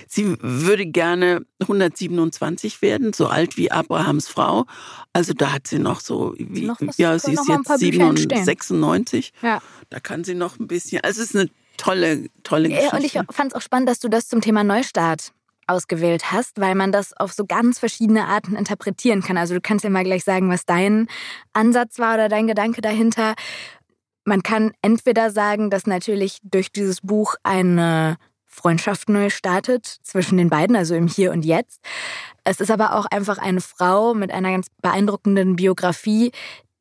sie würde gerne 127 werden, so alt wie Abrahams Frau. Also da hat sie noch so, wie, noch was, ja, sie ist jetzt 97, 96. Ja. Da kann sie noch ein bisschen, also es ist eine tolle, tolle Geschichte. Und ich fand es auch spannend, dass du das zum Thema Neustart ausgewählt hast, weil man das auf so ganz verschiedene Arten interpretieren kann. Also du kannst ja mal gleich sagen, was dein Ansatz war oder dein Gedanke dahinter. Man kann entweder sagen, dass natürlich durch dieses Buch eine Freundschaft neu startet zwischen den beiden, also im Hier und Jetzt. Es ist aber auch einfach eine Frau mit einer ganz beeindruckenden Biografie,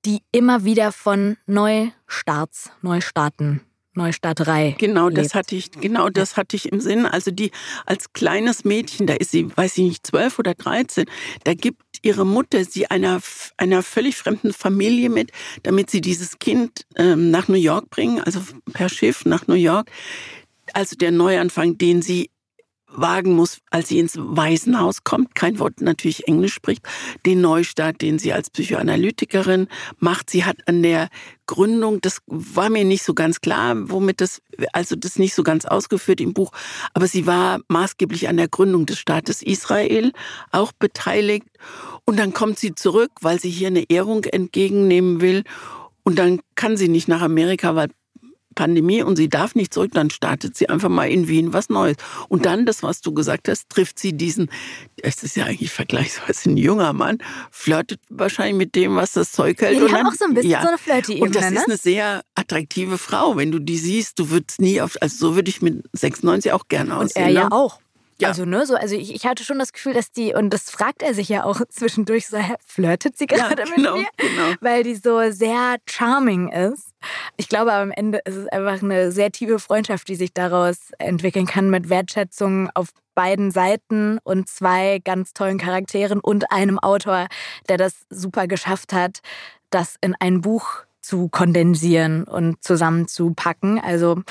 die immer wieder von Neustarts, Neustarten Neustarterei. Genau, das hatte ich, genau das hatte ich im Sinn. Also die als kleines Mädchen, da ist sie, weiß ich nicht, zwölf oder dreizehn, da gibt ihre Mutter sie einer, einer völlig fremden Familie mit, damit sie dieses Kind ähm, nach New York bringen, also per Schiff nach New York. Also der Neuanfang, den sie wagen muss, als sie ins Waisenhaus kommt, kein Wort natürlich Englisch spricht, den Neustart, den sie als Psychoanalytikerin macht. Sie hat an der Gründung, das war mir nicht so ganz klar, womit das, also das nicht so ganz ausgeführt im Buch, aber sie war maßgeblich an der Gründung des Staates Israel auch beteiligt. Und dann kommt sie zurück, weil sie hier eine Ehrung entgegennehmen will. Und dann kann sie nicht nach Amerika, weil Pandemie und sie darf nicht zurück, dann startet sie einfach mal in Wien was Neues. Und dann, das, was du gesagt hast, trifft sie diesen, es ist ja eigentlich vergleichsweise ein junger Mann, flirtet wahrscheinlich mit dem, was das Zeug hält. Ja, die haben dann, auch so ein bisschen ja. so eine flirty Und das ne? ist eine sehr attraktive Frau. Wenn du die siehst, du würdest nie auf, also so würde ich mit 96 auch gerne aussehen. Und er ja ne? auch. Ja. Also, ne, so, also ich, ich hatte schon das Gefühl, dass die, und das fragt er sich ja auch zwischendurch, so, flirtet sie gerade ja, genau, mit mir? Genau. Weil die so sehr charming ist. Ich glaube, am Ende ist es einfach eine sehr tiefe Freundschaft, die sich daraus entwickeln kann mit Wertschätzung auf beiden Seiten und zwei ganz tollen Charakteren und einem Autor, der das super geschafft hat, das in ein Buch zu kondensieren und zusammenzupacken. Also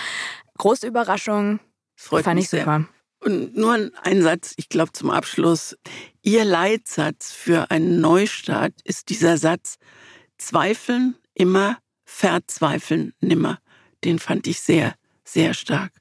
große Überraschung. Freut fand mich ich super. Und nur ein Satz, ich glaube zum Abschluss. Ihr Leitsatz für einen Neustart ist dieser Satz, Zweifeln immer, verzweifeln nimmer. Den fand ich sehr, sehr stark.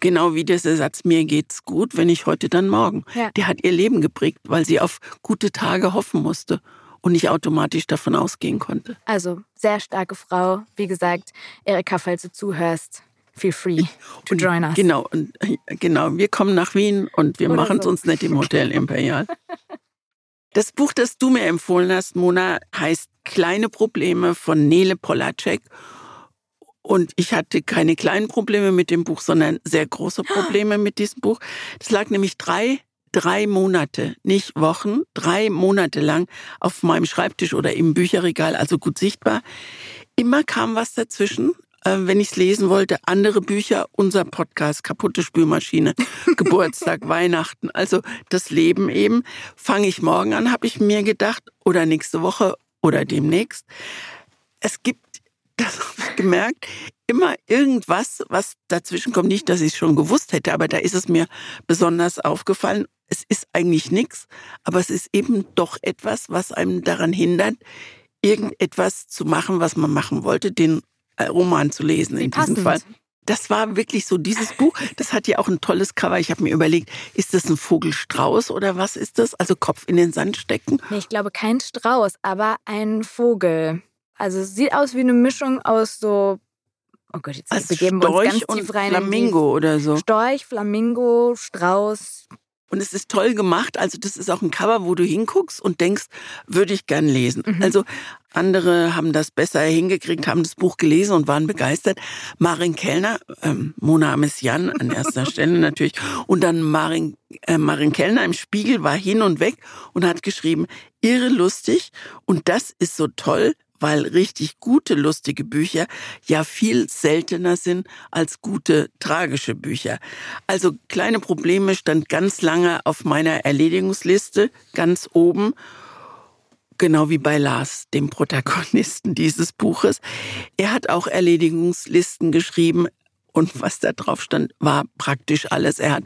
Genau wie dieser Satz, mir geht's gut, wenn ich heute dann morgen. Ja. Der hat ihr Leben geprägt, weil sie auf gute Tage hoffen musste und nicht automatisch davon ausgehen konnte. Also, sehr starke Frau. Wie gesagt, Erika, falls du zuhörst, feel free to join us. Genau, und, genau. Wir kommen nach Wien und wir machen es so. uns nicht im Hotel Imperial. Das Buch, das du mir empfohlen hast, Mona, heißt Kleine Probleme von Nele Polacek. Und ich hatte keine kleinen Probleme mit dem Buch, sondern sehr große Probleme mit diesem Buch. Das lag nämlich drei, drei Monate, nicht Wochen, drei Monate lang auf meinem Schreibtisch oder im Bücherregal, also gut sichtbar. Immer kam was dazwischen. Äh, wenn ich es lesen wollte, andere Bücher, unser Podcast, kaputte Spülmaschine, Geburtstag, Weihnachten, also das Leben eben. Fange ich morgen an, habe ich mir gedacht, oder nächste Woche oder demnächst. Es gibt, das habe ich gemerkt, immer irgendwas, was dazwischen kommt. Nicht, dass ich es schon gewusst hätte, aber da ist es mir besonders aufgefallen. Es ist eigentlich nichts, aber es ist eben doch etwas, was einem daran hindert, irgendetwas zu machen, was man machen wollte, den Roman zu lesen Wie in passend. diesem Fall. Das war wirklich so dieses Buch. Das hat ja auch ein tolles Cover. Ich habe mir überlegt, ist das ein Vogelstrauß oder was ist das? Also Kopf in den Sand stecken? Nee, ich glaube kein Strauß, aber ein Vogel. Also es sieht aus wie eine Mischung aus so Oh Gott, jetzt Als begeben Storch wir uns ganz tief rein. Flamingo oder so. Storch, Flamingo, Strauß, und es ist toll gemacht. Also das ist auch ein Cover, wo du hinguckst und denkst, würde ich gern lesen. Mhm. Also andere haben das besser hingekriegt, haben das Buch gelesen und waren begeistert. Marin Kellner, ähm, Mona Messian an erster Stelle natürlich. Und dann Marin, äh, Marin Kellner im Spiegel war hin und weg und hat geschrieben, irre lustig. Und das ist so toll, weil richtig gute, lustige Bücher ja viel seltener sind als gute, tragische Bücher. Also kleine Probleme stand ganz lange auf meiner Erledigungsliste, ganz oben. Genau wie bei Lars, dem Protagonisten dieses Buches. Er hat auch Erledigungslisten geschrieben, und was da drauf stand, war praktisch alles. Er hat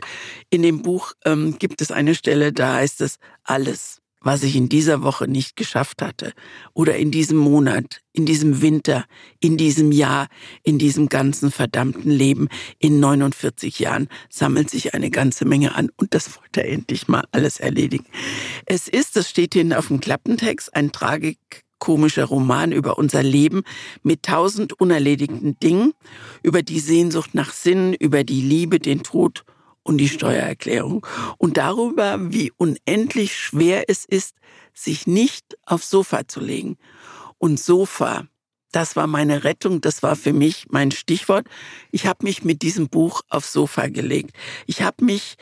in dem Buch ähm, gibt es eine Stelle, da heißt es alles was ich in dieser Woche nicht geschafft hatte oder in diesem Monat, in diesem Winter, in diesem Jahr, in diesem ganzen verdammten Leben, in 49 Jahren sammelt sich eine ganze Menge an und das wollte er endlich mal alles erledigen. Es ist, das steht hinten auf dem Klappentext, ein tragik komischer Roman über unser Leben mit tausend unerledigten Dingen, über die Sehnsucht nach Sinn, über die Liebe, den Tod und die Steuererklärung und darüber, wie unendlich schwer es ist, sich nicht aufs Sofa zu legen. Und Sofa, das war meine Rettung, das war für mich mein Stichwort. Ich habe mich mit diesem Buch aufs Sofa gelegt. Ich habe mich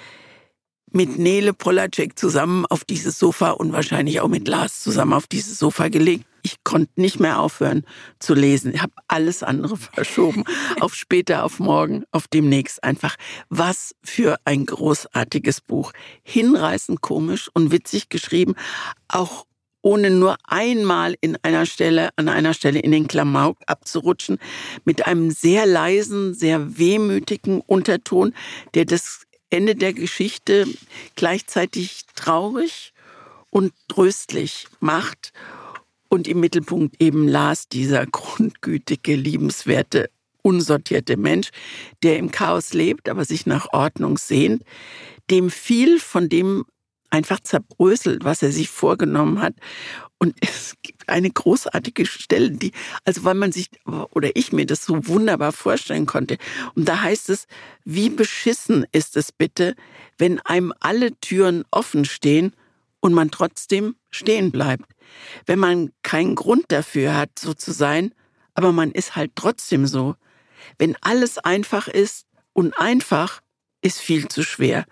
mit Nele Polacek zusammen auf dieses Sofa und wahrscheinlich auch mit Lars zusammen auf dieses Sofa gelegt. Ich konnte nicht mehr aufhören zu lesen. Ich habe alles andere verschoben. auf später, auf morgen, auf demnächst einfach. Was für ein großartiges Buch. Hinreißend komisch und witzig geschrieben. Auch ohne nur einmal in einer Stelle, an einer Stelle in den Klamauk abzurutschen, mit einem sehr leisen, sehr wehmütigen Unterton, der das Ende der Geschichte gleichzeitig traurig und tröstlich macht und im Mittelpunkt eben Lars, dieser grundgütige, liebenswerte, unsortierte Mensch, der im Chaos lebt, aber sich nach Ordnung sehnt, dem viel von dem einfach zerbröselt, was er sich vorgenommen hat. Und es gibt eine großartige Stelle, die, also weil man sich, oder ich mir das so wunderbar vorstellen konnte. Und da heißt es, wie beschissen ist es bitte, wenn einem alle Türen offen stehen und man trotzdem stehen bleibt. Wenn man keinen Grund dafür hat, so zu sein, aber man ist halt trotzdem so. Wenn alles einfach ist und einfach ist viel zu schwer.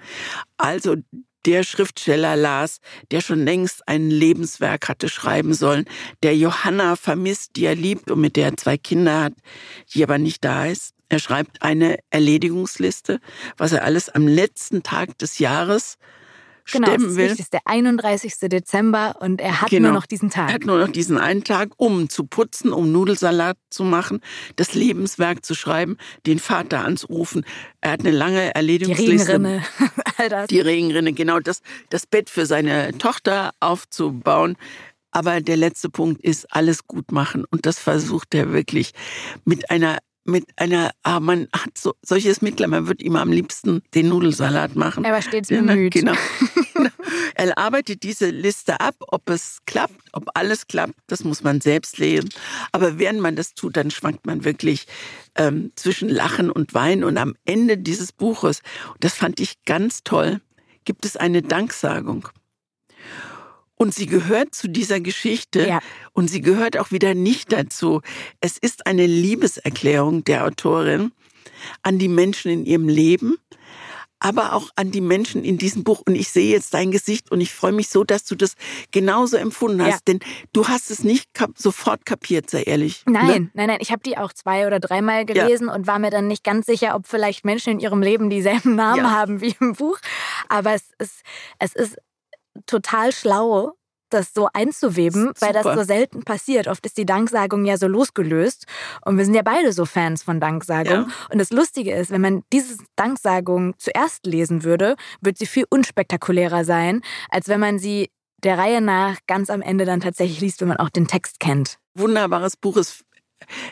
Also der Schriftsteller las, der schon längst ein Lebenswerk hatte schreiben sollen, der Johanna vermisst, die er liebt und mit der er zwei Kinder hat, die aber nicht da ist. Er schreibt eine Erledigungsliste, was er alles am letzten Tag des Jahres genau, stemmen will. Genau, ist der 31. Dezember und er hat genau. nur noch diesen Tag. Er hat nur noch diesen einen Tag, um zu putzen, um Nudelsalat zu machen, das Lebenswerk zu schreiben, den Vater anzurufen. Er hat eine lange Erledigungsliste. Die Regenrinne. All das. Die Regenrinne, genau. Das, das Bett für seine Tochter aufzubauen. Aber der letzte Punkt ist, alles gut machen. Und das versucht er wirklich mit einer mit einer, ah, man hat so, solches Mittel, man wird ihm am liebsten den Nudelsalat machen. Er war stets bemüht. Genau. er arbeitet diese Liste ab, ob es klappt, ob alles klappt, das muss man selbst lesen. Aber während man das tut, dann schwankt man wirklich ähm, zwischen Lachen und Weinen. Und am Ende dieses Buches, das fand ich ganz toll, gibt es eine Danksagung. Und sie gehört zu dieser Geschichte ja. und sie gehört auch wieder nicht dazu. Es ist eine Liebeserklärung der Autorin an die Menschen in ihrem Leben, aber auch an die Menschen in diesem Buch. Und ich sehe jetzt dein Gesicht und ich freue mich so, dass du das genauso empfunden hast. Ja. Denn du hast es nicht kap sofort kapiert, sehr ehrlich. Nein, ne? nein, nein. Ich habe die auch zwei oder dreimal gelesen ja. und war mir dann nicht ganz sicher, ob vielleicht Menschen in ihrem Leben dieselben Namen ja. haben wie im Buch. Aber es ist, es ist total schlau, das so einzuweben, Super. weil das so selten passiert. Oft ist die Danksagung ja so losgelöst und wir sind ja beide so Fans von Danksagung. Ja. Und das Lustige ist, wenn man diese Danksagung zuerst lesen würde, wird sie viel unspektakulärer sein, als wenn man sie der Reihe nach ganz am Ende dann tatsächlich liest, wenn man auch den Text kennt. Wunderbares Buch. Es,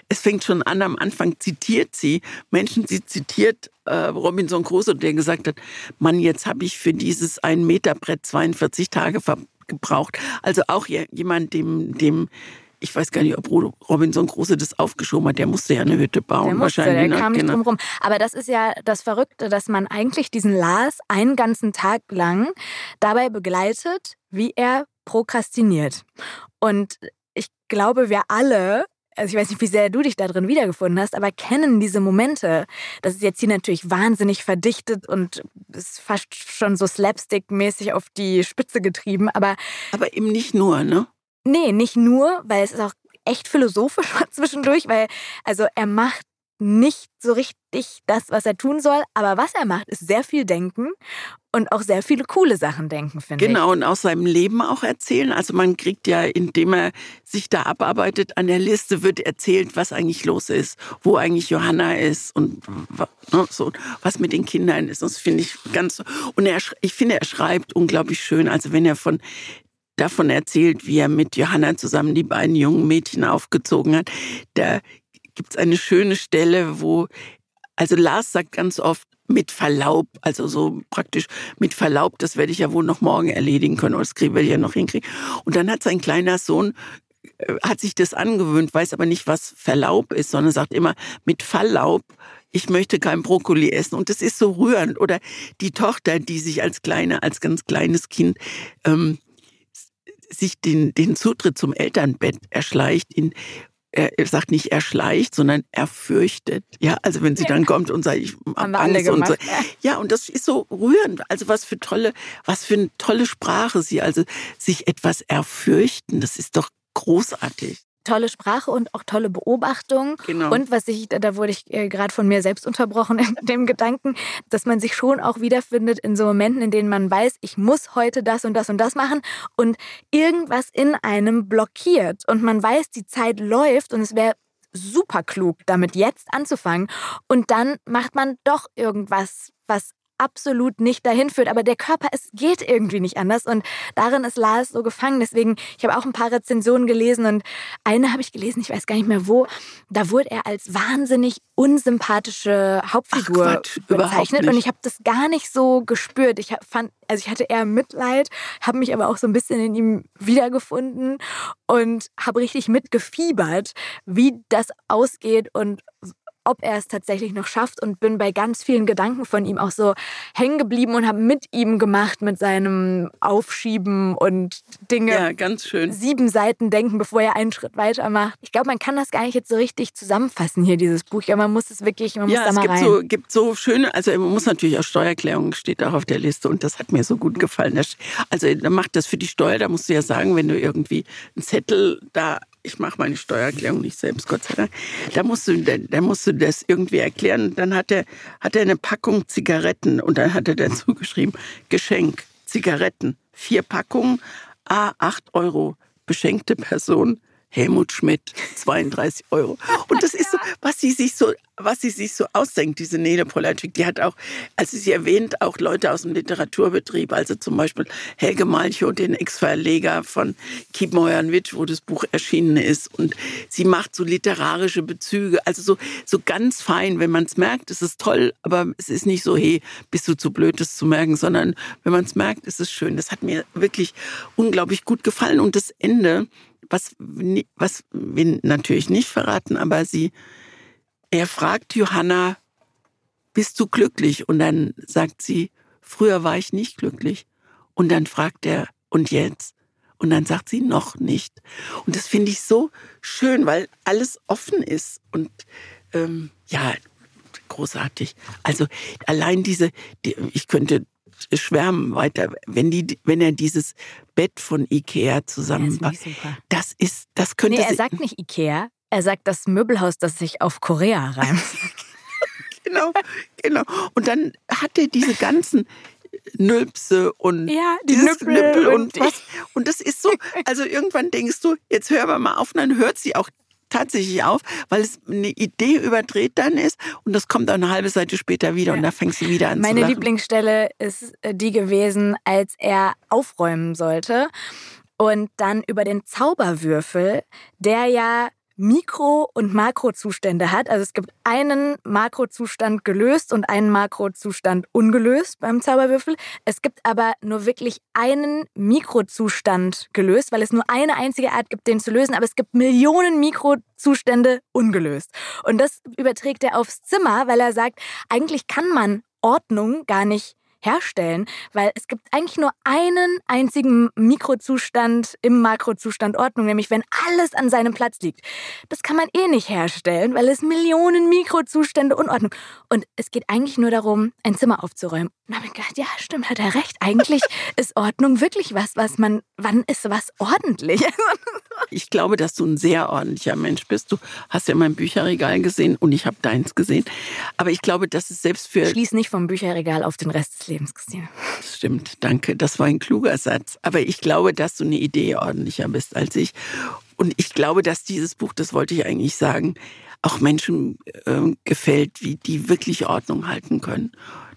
es fängt schon an, am Anfang zitiert sie Menschen, sie zitiert äh, Robinson Crusoe, der gesagt hat, Mann, jetzt habe ich für dieses ein Meter Brett 42 Tage gebraucht. Also auch jemand, dem, dem ich weiß gar nicht, ob Robinson Crusoe das aufgeschoben hat. Der musste ja eine Hütte bauen. Der musste, wahrscheinlich. Der ne? kam nicht genau. drum rum. Aber das ist ja das Verrückte, dass man eigentlich diesen Lars einen ganzen Tag lang dabei begleitet, wie er prokrastiniert. Und ich glaube, wir alle also ich weiß nicht, wie sehr du dich da drin wiedergefunden hast, aber kennen diese Momente. Das ist jetzt hier natürlich wahnsinnig verdichtet und ist fast schon so slapstick-mäßig auf die Spitze getrieben, aber. Aber eben nicht nur, ne? Nee, nicht nur, weil es ist auch echt philosophisch zwischendurch, weil also er macht nicht so richtig das, was er tun soll. Aber was er macht, ist sehr viel denken und auch sehr viele coole Sachen denken, finde genau, ich. Genau, und aus seinem Leben auch erzählen. Also man kriegt ja, indem er sich da abarbeitet, an der Liste wird erzählt, was eigentlich los ist, wo eigentlich Johanna ist und ne, so, was mit den Kindern ist. Das finde ich ganz, und er, ich finde, er schreibt unglaublich schön. Also wenn er von davon erzählt, wie er mit Johanna zusammen die beiden jungen Mädchen aufgezogen hat, da gibt es eine schöne Stelle, wo, also Lars sagt ganz oft, mit Verlaub, also so praktisch mit Verlaub, das werde ich ja wohl noch morgen erledigen können oder das kriegen wir ja noch hinkriegen. Und dann hat sein kleiner Sohn äh, hat sich das angewöhnt, weiß aber nicht, was Verlaub ist, sondern sagt immer mit Verlaub, ich möchte kein Brokkoli essen. Und das ist so rührend. Oder die Tochter, die sich als kleine, als ganz kleines Kind ähm, sich den, den Zutritt zum Elternbett erschleicht in, er sagt nicht er schleicht, sondern er fürchtet. Ja, also wenn sie dann kommt und sagt, ich habe Angst und so. Ja, und das ist so rührend. Also was für tolle, was für eine tolle Sprache sie, also sich etwas erfürchten, das ist doch großartig tolle Sprache und auch tolle Beobachtung. Genau. Und was ich, da wurde ich äh, gerade von mir selbst unterbrochen in dem Gedanken, dass man sich schon auch wiederfindet in so Momenten, in denen man weiß, ich muss heute das und das und das machen und irgendwas in einem blockiert und man weiß, die Zeit läuft und es wäre super klug, damit jetzt anzufangen und dann macht man doch irgendwas, was absolut nicht dahin führt. Aber der Körper, es geht irgendwie nicht anders. Und darin ist Lars so gefangen. Deswegen, ich habe auch ein paar Rezensionen gelesen und eine habe ich gelesen, ich weiß gar nicht mehr wo. Da wurde er als wahnsinnig unsympathische Hauptfigur Ach, Quatsch, bezeichnet. Und ich habe das gar nicht so gespürt. Ich fand, also ich hatte eher Mitleid, habe mich aber auch so ein bisschen in ihm wiedergefunden und habe richtig mitgefiebert, wie das ausgeht und ob er es tatsächlich noch schafft und bin bei ganz vielen Gedanken von ihm auch so hängen geblieben und habe mit ihm gemacht mit seinem Aufschieben und Dinge. Ja, ganz schön. Sieben Seiten denken, bevor er einen Schritt weitermacht. Ich glaube, man kann das gar nicht jetzt so richtig zusammenfassen hier, dieses Buch. Ja, man muss es wirklich, man ja, muss da mal gibt rein. So, gibt so schöne, also man muss natürlich auch Steuererklärung steht auch auf der Liste und das hat mir so gut gefallen. Also da macht das für die Steuer, da musst du ja sagen, wenn du irgendwie einen Zettel da ich mache meine Steuererklärung nicht selbst, Gott sei Dank. Da musst du, da musst du das irgendwie erklären. Dann hat er, hat er eine Packung Zigaretten und dann hat er dazu geschrieben, Geschenk, Zigaretten, vier Packungen, A, 8 Euro, beschenkte Person, Helmut Schmidt, 32 Euro. Und das ist so, was sie sich so, was sie sich so ausdenkt, diese Nele Polacek. Die hat auch, also sie erwähnt auch Leute aus dem Literaturbetrieb, also zum Beispiel Helge Malchow, den Ex-Verleger von Keep Moyanwitsch, wo das Buch erschienen ist. Und sie macht so literarische Bezüge, also so, so ganz fein. Wenn man es merkt, ist es toll, aber es ist nicht so, hey, bist du zu blöd, das zu merken, sondern wenn man es merkt, ist es schön. Das hat mir wirklich unglaublich gut gefallen. Und das Ende, was, was wir natürlich nicht verraten, aber sie, er fragt Johanna, bist du glücklich? Und dann sagt sie, früher war ich nicht glücklich. Und dann fragt er, und jetzt? Und dann sagt sie noch nicht. Und das finde ich so schön, weil alles offen ist. Und ähm, ja, großartig. Also allein diese, die, ich könnte schwärmen weiter, wenn die, wenn er dieses Bett von Ikea zusammenbaut. Das ist, das könnte. Nee, er sagt nicht Ikea, er sagt das Möbelhaus, das sich auf Korea reimt. genau, genau. Und dann hat er diese ganzen Nülpse und ja, die Nüppel, Nüppel und, und was. Und das ist so, also irgendwann denkst du, jetzt hör mal auf, und dann hört sie auch tatsächlich auf, weil es eine Idee überdreht dann ist und das kommt dann eine halbe Seite später wieder ja. und da fängst du wieder an Meine zu lachen. Lieblingsstelle ist äh, die gewesen, als er aufräumen sollte und dann über den Zauberwürfel, der ja Mikro- und Makrozustände hat. Also es gibt einen Makrozustand gelöst und einen Makrozustand ungelöst beim Zauberwürfel. Es gibt aber nur wirklich einen Mikrozustand gelöst, weil es nur eine einzige Art gibt, den zu lösen. Aber es gibt Millionen Mikrozustände ungelöst. Und das überträgt er aufs Zimmer, weil er sagt, eigentlich kann man Ordnung gar nicht herstellen, weil es gibt eigentlich nur einen einzigen Mikrozustand im Makrozustand Ordnung, nämlich wenn alles an seinem Platz liegt. Das kann man eh nicht herstellen, weil es Millionen Mikrozustände Unordnung. Und es geht eigentlich nur darum, ein Zimmer aufzuräumen. Und habe ich gedacht, ja, stimmt, hat er recht. Eigentlich ist Ordnung wirklich was, was man, wann ist was ordentlich? ich glaube, dass du ein sehr ordentlicher Mensch bist. Du hast ja mein Bücherregal gesehen und ich habe deins gesehen. Aber ich glaube, dass es selbst für... Schließ nicht vom Bücherregal auf den Rest des Lebens, Christine. Das stimmt, danke. Das war ein kluger Satz. Aber ich glaube, dass du eine Idee ordentlicher bist als ich. Und ich glaube, dass dieses Buch, das wollte ich eigentlich sagen, auch Menschen äh, gefällt, wie die wirklich Ordnung halten können.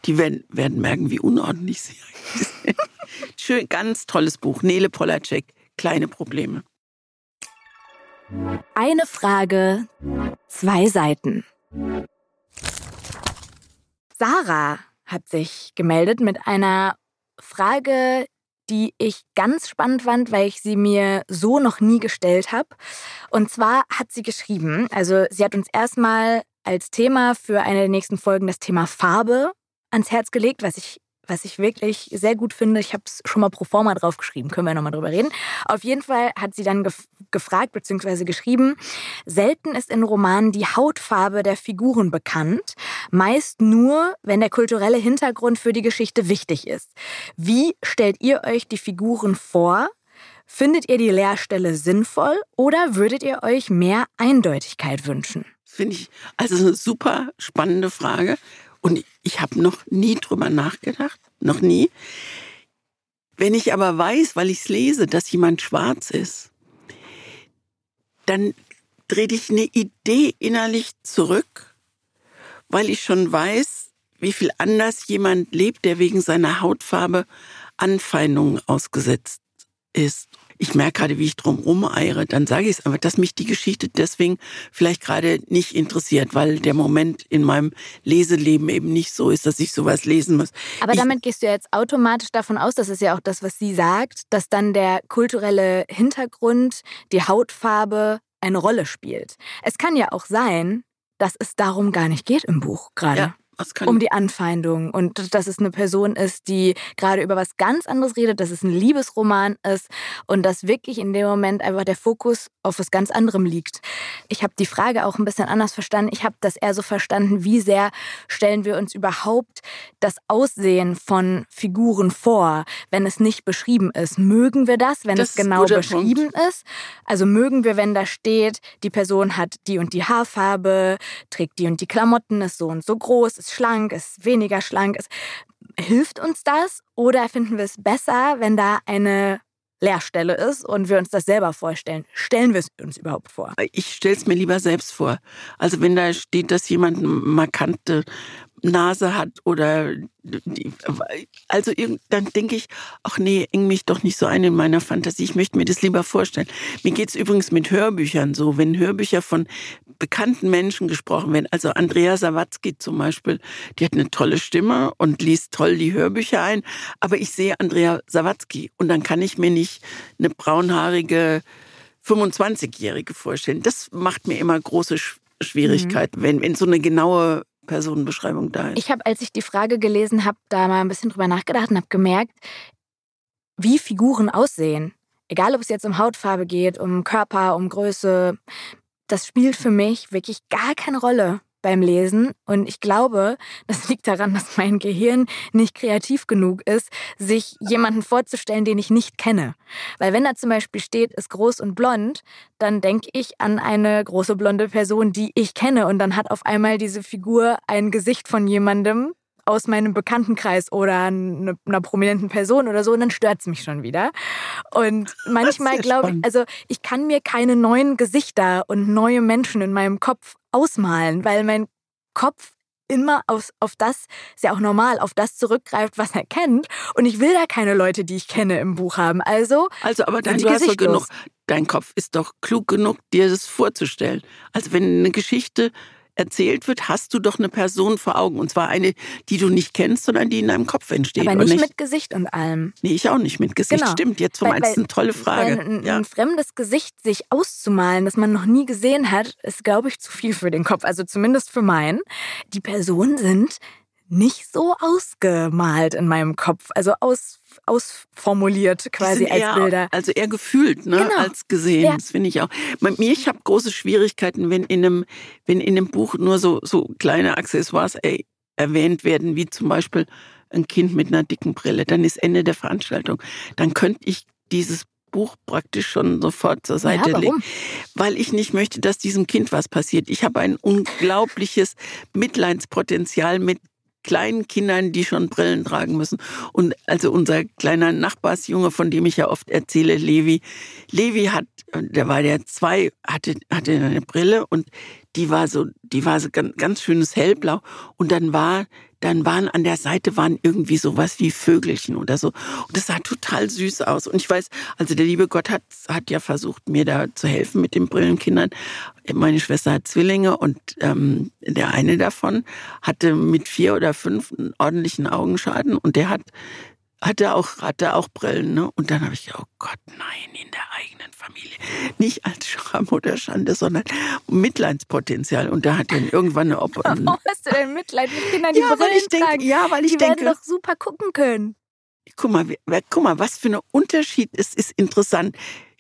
Die werden, werden merken, wie unordentlich sie eigentlich sind. Schön, ganz tolles Buch. Nele Polacek, Kleine Probleme. Eine Frage, zwei Seiten. Sarah hat sich gemeldet mit einer Frage, die ich ganz spannend fand, weil ich sie mir so noch nie gestellt habe. Und zwar hat sie geschrieben, also sie hat uns erstmal als Thema für eine der nächsten Folgen das Thema Farbe ans Herz gelegt, was ich was ich wirklich sehr gut finde. Ich habe es schon mal pro forma draufgeschrieben, können wir nochmal drüber reden. Auf jeden Fall hat sie dann gef gefragt bzw. geschrieben, selten ist in Romanen die Hautfarbe der Figuren bekannt, meist nur, wenn der kulturelle Hintergrund für die Geschichte wichtig ist. Wie stellt ihr euch die Figuren vor? Findet ihr die Leerstelle sinnvoll oder würdet ihr euch mehr Eindeutigkeit wünschen? Finde ich also eine super spannende Frage. Und ich habe noch nie drüber nachgedacht, noch nie. Wenn ich aber weiß, weil ich es lese, dass jemand schwarz ist, dann drehe ich eine Idee innerlich zurück, weil ich schon weiß, wie viel anders jemand lebt, der wegen seiner Hautfarbe Anfeindungen ausgesetzt ist ich merke gerade, wie ich drum rumeiere, dann sage ich es einfach, dass mich die Geschichte deswegen vielleicht gerade nicht interessiert, weil der Moment in meinem Leseleben eben nicht so ist, dass ich sowas lesen muss. Aber ich, damit gehst du jetzt automatisch davon aus, das ist ja auch das, was sie sagt, dass dann der kulturelle Hintergrund, die Hautfarbe eine Rolle spielt. Es kann ja auch sein, dass es darum gar nicht geht im Buch gerade. Ja um die Anfeindung und dass es eine Person ist, die gerade über was ganz anderes redet, dass es ein Liebesroman ist und dass wirklich in dem Moment einfach der Fokus auf was ganz anderem liegt. Ich habe die Frage auch ein bisschen anders verstanden. Ich habe das eher so verstanden, wie sehr stellen wir uns überhaupt das Aussehen von Figuren vor, wenn es nicht beschrieben ist. Mögen wir das, wenn das es genau beschrieben Punkt. ist? Also mögen wir, wenn da steht, die Person hat die und die Haarfarbe, trägt die und die Klamotten, ist so und so groß, ist schlank, ist weniger schlank ist. Hilft uns das oder finden wir es besser, wenn da eine Leerstelle ist und wir uns das selber vorstellen. Stellen wir es uns überhaupt vor? Ich stelle es mir lieber selbst vor. Also wenn da steht, dass jemand markante Nase hat oder die, also dann denke ich, ach nee, eng mich doch nicht so ein in meiner Fantasie. Ich möchte mir das lieber vorstellen. Mir geht es übrigens mit Hörbüchern so, wenn Hörbücher von bekannten Menschen gesprochen werden. Also Andrea Sawatzki zum Beispiel, die hat eine tolle Stimme und liest toll die Hörbücher ein. Aber ich sehe Andrea Sawatzki und dann kann ich mir nicht eine braunhaarige 25-Jährige vorstellen. Das macht mir immer große Schwierigkeiten, mhm. wenn, wenn so eine genaue Personenbeschreibung da ist. Ich habe, als ich die Frage gelesen habe, da mal ein bisschen drüber nachgedacht und habe gemerkt, wie Figuren aussehen. Egal, ob es jetzt um Hautfarbe geht, um Körper, um Größe, das spielt für mich wirklich gar keine Rolle beim Lesen. Und ich glaube, das liegt daran, dass mein Gehirn nicht kreativ genug ist, sich jemanden vorzustellen, den ich nicht kenne. Weil wenn da zum Beispiel steht, ist groß und blond, dann denke ich an eine große blonde Person, die ich kenne. Und dann hat auf einmal diese Figur ein Gesicht von jemandem, aus meinem Bekanntenkreis oder einer, einer prominenten Person oder so und dann stört es mich schon wieder. Und manchmal glaube ich, also ich kann mir keine neuen Gesichter und neue Menschen in meinem Kopf ausmalen, weil mein Kopf immer auf, auf das, ist ja auch normal, auf das zurückgreift, was er kennt. Und ich will da keine Leute, die ich kenne, im Buch haben. Also. Also, aber dann du genug. Dein Kopf ist doch klug genug, dir das vorzustellen. Also, wenn eine Geschichte erzählt wird, hast du doch eine Person vor Augen. Und zwar eine, die du nicht kennst, sondern die in deinem Kopf entsteht. Aber nicht, nicht? mit Gesicht und allem. Nee, ich auch nicht mit Gesicht. Genau. Stimmt, jetzt vom ist eine tolle Frage. Ein, ja. ein fremdes Gesicht sich auszumalen, das man noch nie gesehen hat, ist, glaube ich, zu viel für den Kopf. Also zumindest für meinen. Die Personen sind nicht so ausgemalt in meinem Kopf. Also aus ausformuliert quasi als eher, Bilder. Also eher gefühlt, ne, genau. als gesehen. Ja. Das finde ich auch. Bei mir, ich habe große Schwierigkeiten, wenn in einem, wenn in einem Buch nur so, so kleine Accessoires ey, erwähnt werden, wie zum Beispiel ein Kind mit einer dicken Brille. Dann ist Ende der Veranstaltung. Dann könnte ich dieses Buch praktisch schon sofort zur Seite ja, legen, weil ich nicht möchte, dass diesem Kind was passiert. Ich habe ein unglaubliches Mitleidspotenzial mit kleinen Kindern, die schon Brillen tragen müssen. Und also unser kleiner Nachbarsjunge, von dem ich ja oft erzähle, Levi, Levi hat, der war der zwei, hatte, hatte eine Brille und die war so, die war so ganz, ganz schönes hellblau. Und dann war, dann waren an der Seite waren irgendwie sowas wie Vögelchen oder so. Und das sah total süß aus. Und ich weiß, also der liebe Gott hat, hat ja versucht, mir da zu helfen mit den Brillenkindern. Meine Schwester hat Zwillinge und ähm, der eine davon hatte mit vier oder fünf einen ordentlichen Augenschaden und der hat hatte auch, hatte auch Brillen. Ne? Und dann habe ich, oh Gott, nein, in der eigenen Familie. Nicht als Scham oder Schande, sondern Mitleidspotenzial. Und da hat dann irgendwann eine Opa. Warum hast du denn Mitleid mit Kindern, die ja, Brillen ich denk, Ja, weil ich die denke... Die werden doch super gucken können. Guck mal, guck mal, was für ein Unterschied ist, ist interessant.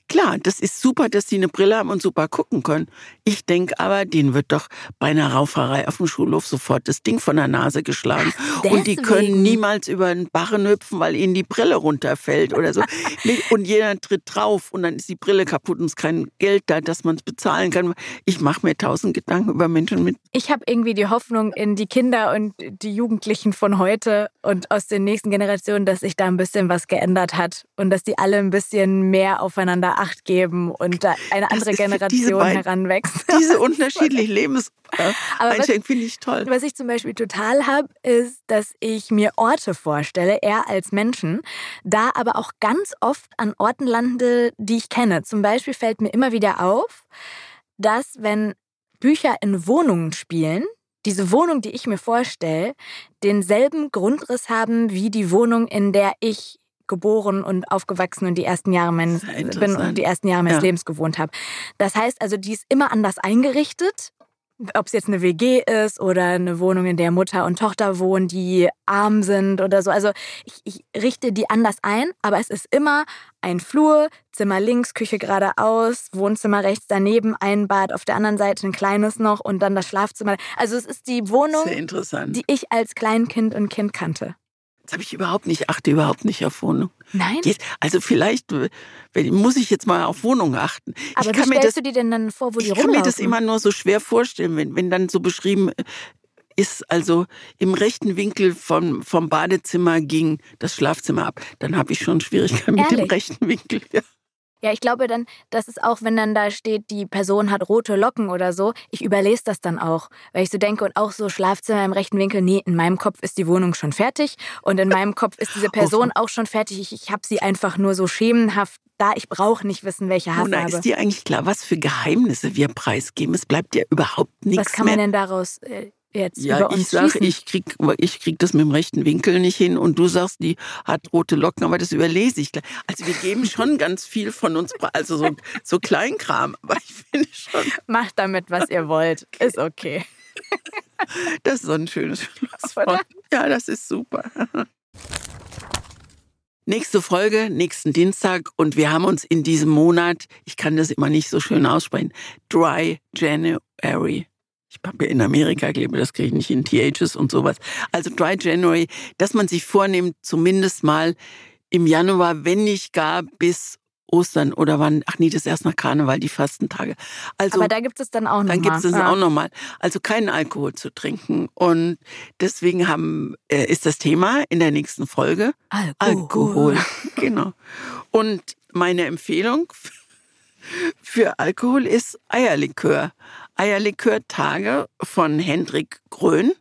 Klar, das ist super, dass sie eine Brille haben und super gucken können. Ich denke aber, denen wird doch bei einer Rauferei auf dem Schulhof sofort das Ding von der Nase geschlagen. Ach, und die können niemals über einen Barren hüpfen, weil ihnen die Brille runterfällt oder so. und jeder tritt drauf und dann ist die Brille kaputt und es ist kein Geld da, dass man es bezahlen kann. Ich mache mir tausend Gedanken über Menschen mit. Ich habe irgendwie die Hoffnung in die Kinder und die Jugendlichen von heute und aus den nächsten Generationen, dass sich da ein bisschen was geändert hat und dass die alle ein bisschen mehr aufeinander mehr Acht geben und da eine andere Generation diese heranwächst. Diese unterschiedlichen Lebenseinstellungen finde ich toll. Was ich zum Beispiel total habe, ist, dass ich mir Orte vorstelle, eher als Menschen, da aber auch ganz oft an Orten lande, die ich kenne. Zum Beispiel fällt mir immer wieder auf, dass wenn Bücher in Wohnungen spielen, diese Wohnung, die ich mir vorstelle, denselben Grundriss haben wie die Wohnung, in der ich geboren und aufgewachsen und die ersten Jahre meines bin und die ersten Jahre meines ja. Lebens gewohnt habe. Das heißt also, die ist immer anders eingerichtet ob es jetzt eine WG ist oder eine Wohnung, in der Mutter und Tochter wohnen, die arm sind oder so. Also ich, ich richte die anders ein, aber es ist immer ein Flur, Zimmer links, Küche geradeaus, Wohnzimmer rechts daneben, ein Bad auf der anderen Seite, ein kleines noch und dann das Schlafzimmer. Also es ist die Wohnung, die ich als Kleinkind und Kind kannte. Das habe ich überhaupt nicht, achte überhaupt nicht auf Wohnung. Nein? also vielleicht muss ich jetzt mal auf Wohnung achten. Aber ich wie stellst das, du dir denn dann vor, wo die Ich kann mir das immer nur so schwer vorstellen, wenn, wenn dann so beschrieben ist, also im rechten Winkel vom, vom Badezimmer ging das Schlafzimmer ab. Dann habe ich schon Schwierigkeiten mit dem rechten Winkel. Ja. Ja, ich glaube dann, dass es auch, wenn dann da steht, die Person hat rote Locken oder so, ich überlese das dann auch. Weil ich so denke, und auch so Schlafzimmer im rechten Winkel, nee, in meinem Kopf ist die Wohnung schon fertig und in meinem Kopf ist diese Person auch schon fertig. Ich, ich habe sie einfach nur so schemenhaft da. Ich brauche nicht wissen, welche Haarfarbe. Mona, ist dir eigentlich klar, was für Geheimnisse wir preisgeben? Es bleibt ja überhaupt nichts mehr. Was kann man denn daraus äh, jetzt ja, über uns ich sage, ich krieg, ich krieg das mit dem rechten Winkel nicht hin und du sagst, die hat rote Locken, aber das überlese ich. Also wir geben schon ganz viel von uns, also so, so Kleinkram, aber ich finde schon. Macht damit, was ihr wollt. Okay. Ist okay. Das ist so ein schönes Schlusswort. Ja, das ist super. Nächste Folge, nächsten Dienstag und wir haben uns in diesem Monat, ich kann das immer nicht so schön aussprechen, Dry January ich habe ja in Amerika gelebt, das kriege ich nicht in THs und sowas. Also Dry January, dass man sich vornimmt, zumindest mal im Januar, wenn nicht gar bis Ostern oder wann, ach nee, das ist erst nach Karneval, die Fastentage. Also, Aber da gibt es dann auch nochmal. Dann gibt es ja. auch nochmal. Also keinen Alkohol zu trinken. Und deswegen haben, äh, ist das Thema in der nächsten Folge Alkohol. Alkohol. genau. Und meine Empfehlung für Alkohol ist Eierlikör. Eierlikör-Tage von Hendrik Grön.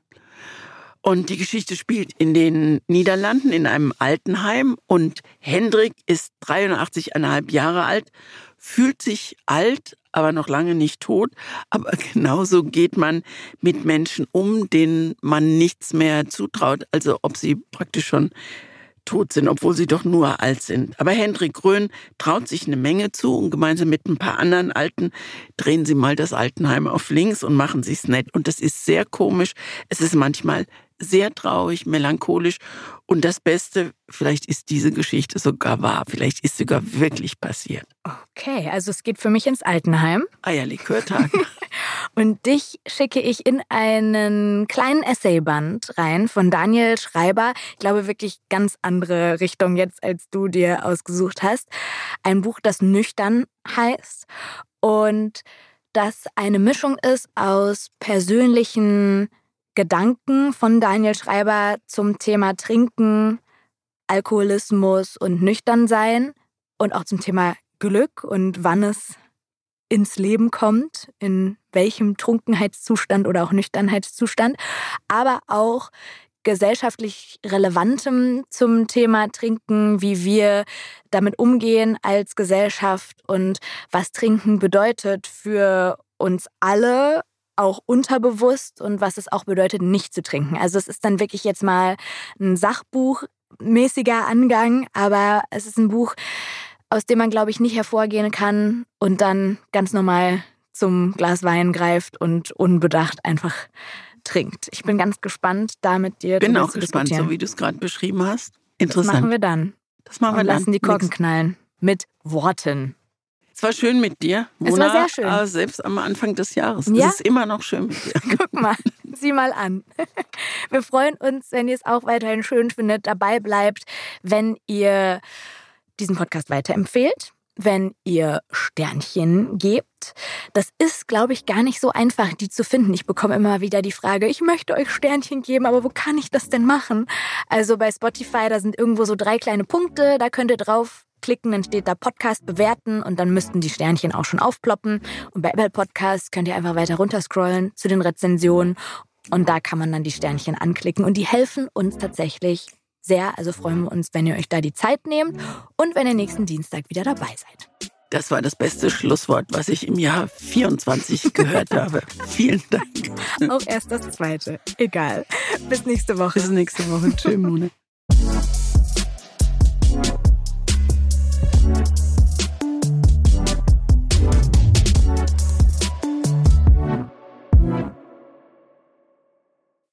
Und die Geschichte spielt in den Niederlanden in einem Altenheim. Und Hendrik ist 83,5 Jahre alt, fühlt sich alt, aber noch lange nicht tot. Aber genauso geht man mit Menschen um, denen man nichts mehr zutraut. Also ob sie praktisch schon tot sind, obwohl sie doch nur alt sind. Aber Hendrik Grön traut sich eine Menge zu und gemeinsam mit ein paar anderen Alten drehen sie mal das Altenheim auf links und machen sich's nett. Und das ist sehr komisch. Es ist manchmal sehr traurig, melancholisch. Und das Beste, vielleicht ist diese Geschichte sogar wahr. Vielleicht ist sogar wirklich passiert. Okay, also es geht für mich ins Altenheim. Eierlikörtag. Und dich schicke ich in einen kleinen Essayband rein von Daniel Schreiber. Ich glaube wirklich ganz andere Richtung jetzt, als du dir ausgesucht hast. Ein Buch, das nüchtern heißt und das eine Mischung ist aus persönlichen Gedanken von Daniel Schreiber zum Thema Trinken, Alkoholismus und Nüchternsein und auch zum Thema Glück und wann es ins Leben kommt, in welchem Trunkenheitszustand oder auch Nüchternheitszustand, aber auch gesellschaftlich Relevantem zum Thema Trinken, wie wir damit umgehen als Gesellschaft und was Trinken bedeutet für uns alle, auch unterbewusst und was es auch bedeutet, nicht zu trinken. Also es ist dann wirklich jetzt mal ein Sachbuchmäßiger Angang, aber es ist ein Buch, aus dem man, glaube ich, nicht hervorgehen kann und dann ganz normal zum Glas Wein greift und unbedacht einfach trinkt. Ich bin ganz gespannt, da mit dir bin auch gespannt, so wie du es gerade beschrieben hast. Interessant. Das machen wir dann. Das machen wir und dann. lassen die Korken Nix. knallen. Mit Worten. Es war schön mit dir. Mona, es war sehr schön. Aber selbst am Anfang des Jahres. Ja? Es ist immer noch schön mit dir. Guck mal, sieh mal an. Wir freuen uns, wenn ihr es auch weiterhin schön findet, dabei bleibt, wenn ihr diesen Podcast weiterempfehlt, wenn ihr Sternchen gebt. Das ist, glaube ich, gar nicht so einfach, die zu finden. Ich bekomme immer wieder die Frage, ich möchte euch Sternchen geben, aber wo kann ich das denn machen? Also bei Spotify, da sind irgendwo so drei kleine Punkte, da könnt ihr drauf klicken, dann steht da Podcast bewerten und dann müssten die Sternchen auch schon aufploppen. Und bei Apple Podcasts könnt ihr einfach weiter runterscrollen zu den Rezensionen und da kann man dann die Sternchen anklicken und die helfen uns tatsächlich sehr. Also freuen wir uns, wenn ihr euch da die Zeit nehmt und wenn ihr nächsten Dienstag wieder dabei seid. Das war das beste Schlusswort, was ich im Jahr 24 gehört habe. Vielen Dank. Auch erst das zweite. Egal. Bis nächste Woche. Bis nächste Woche. Tschüss, Mone.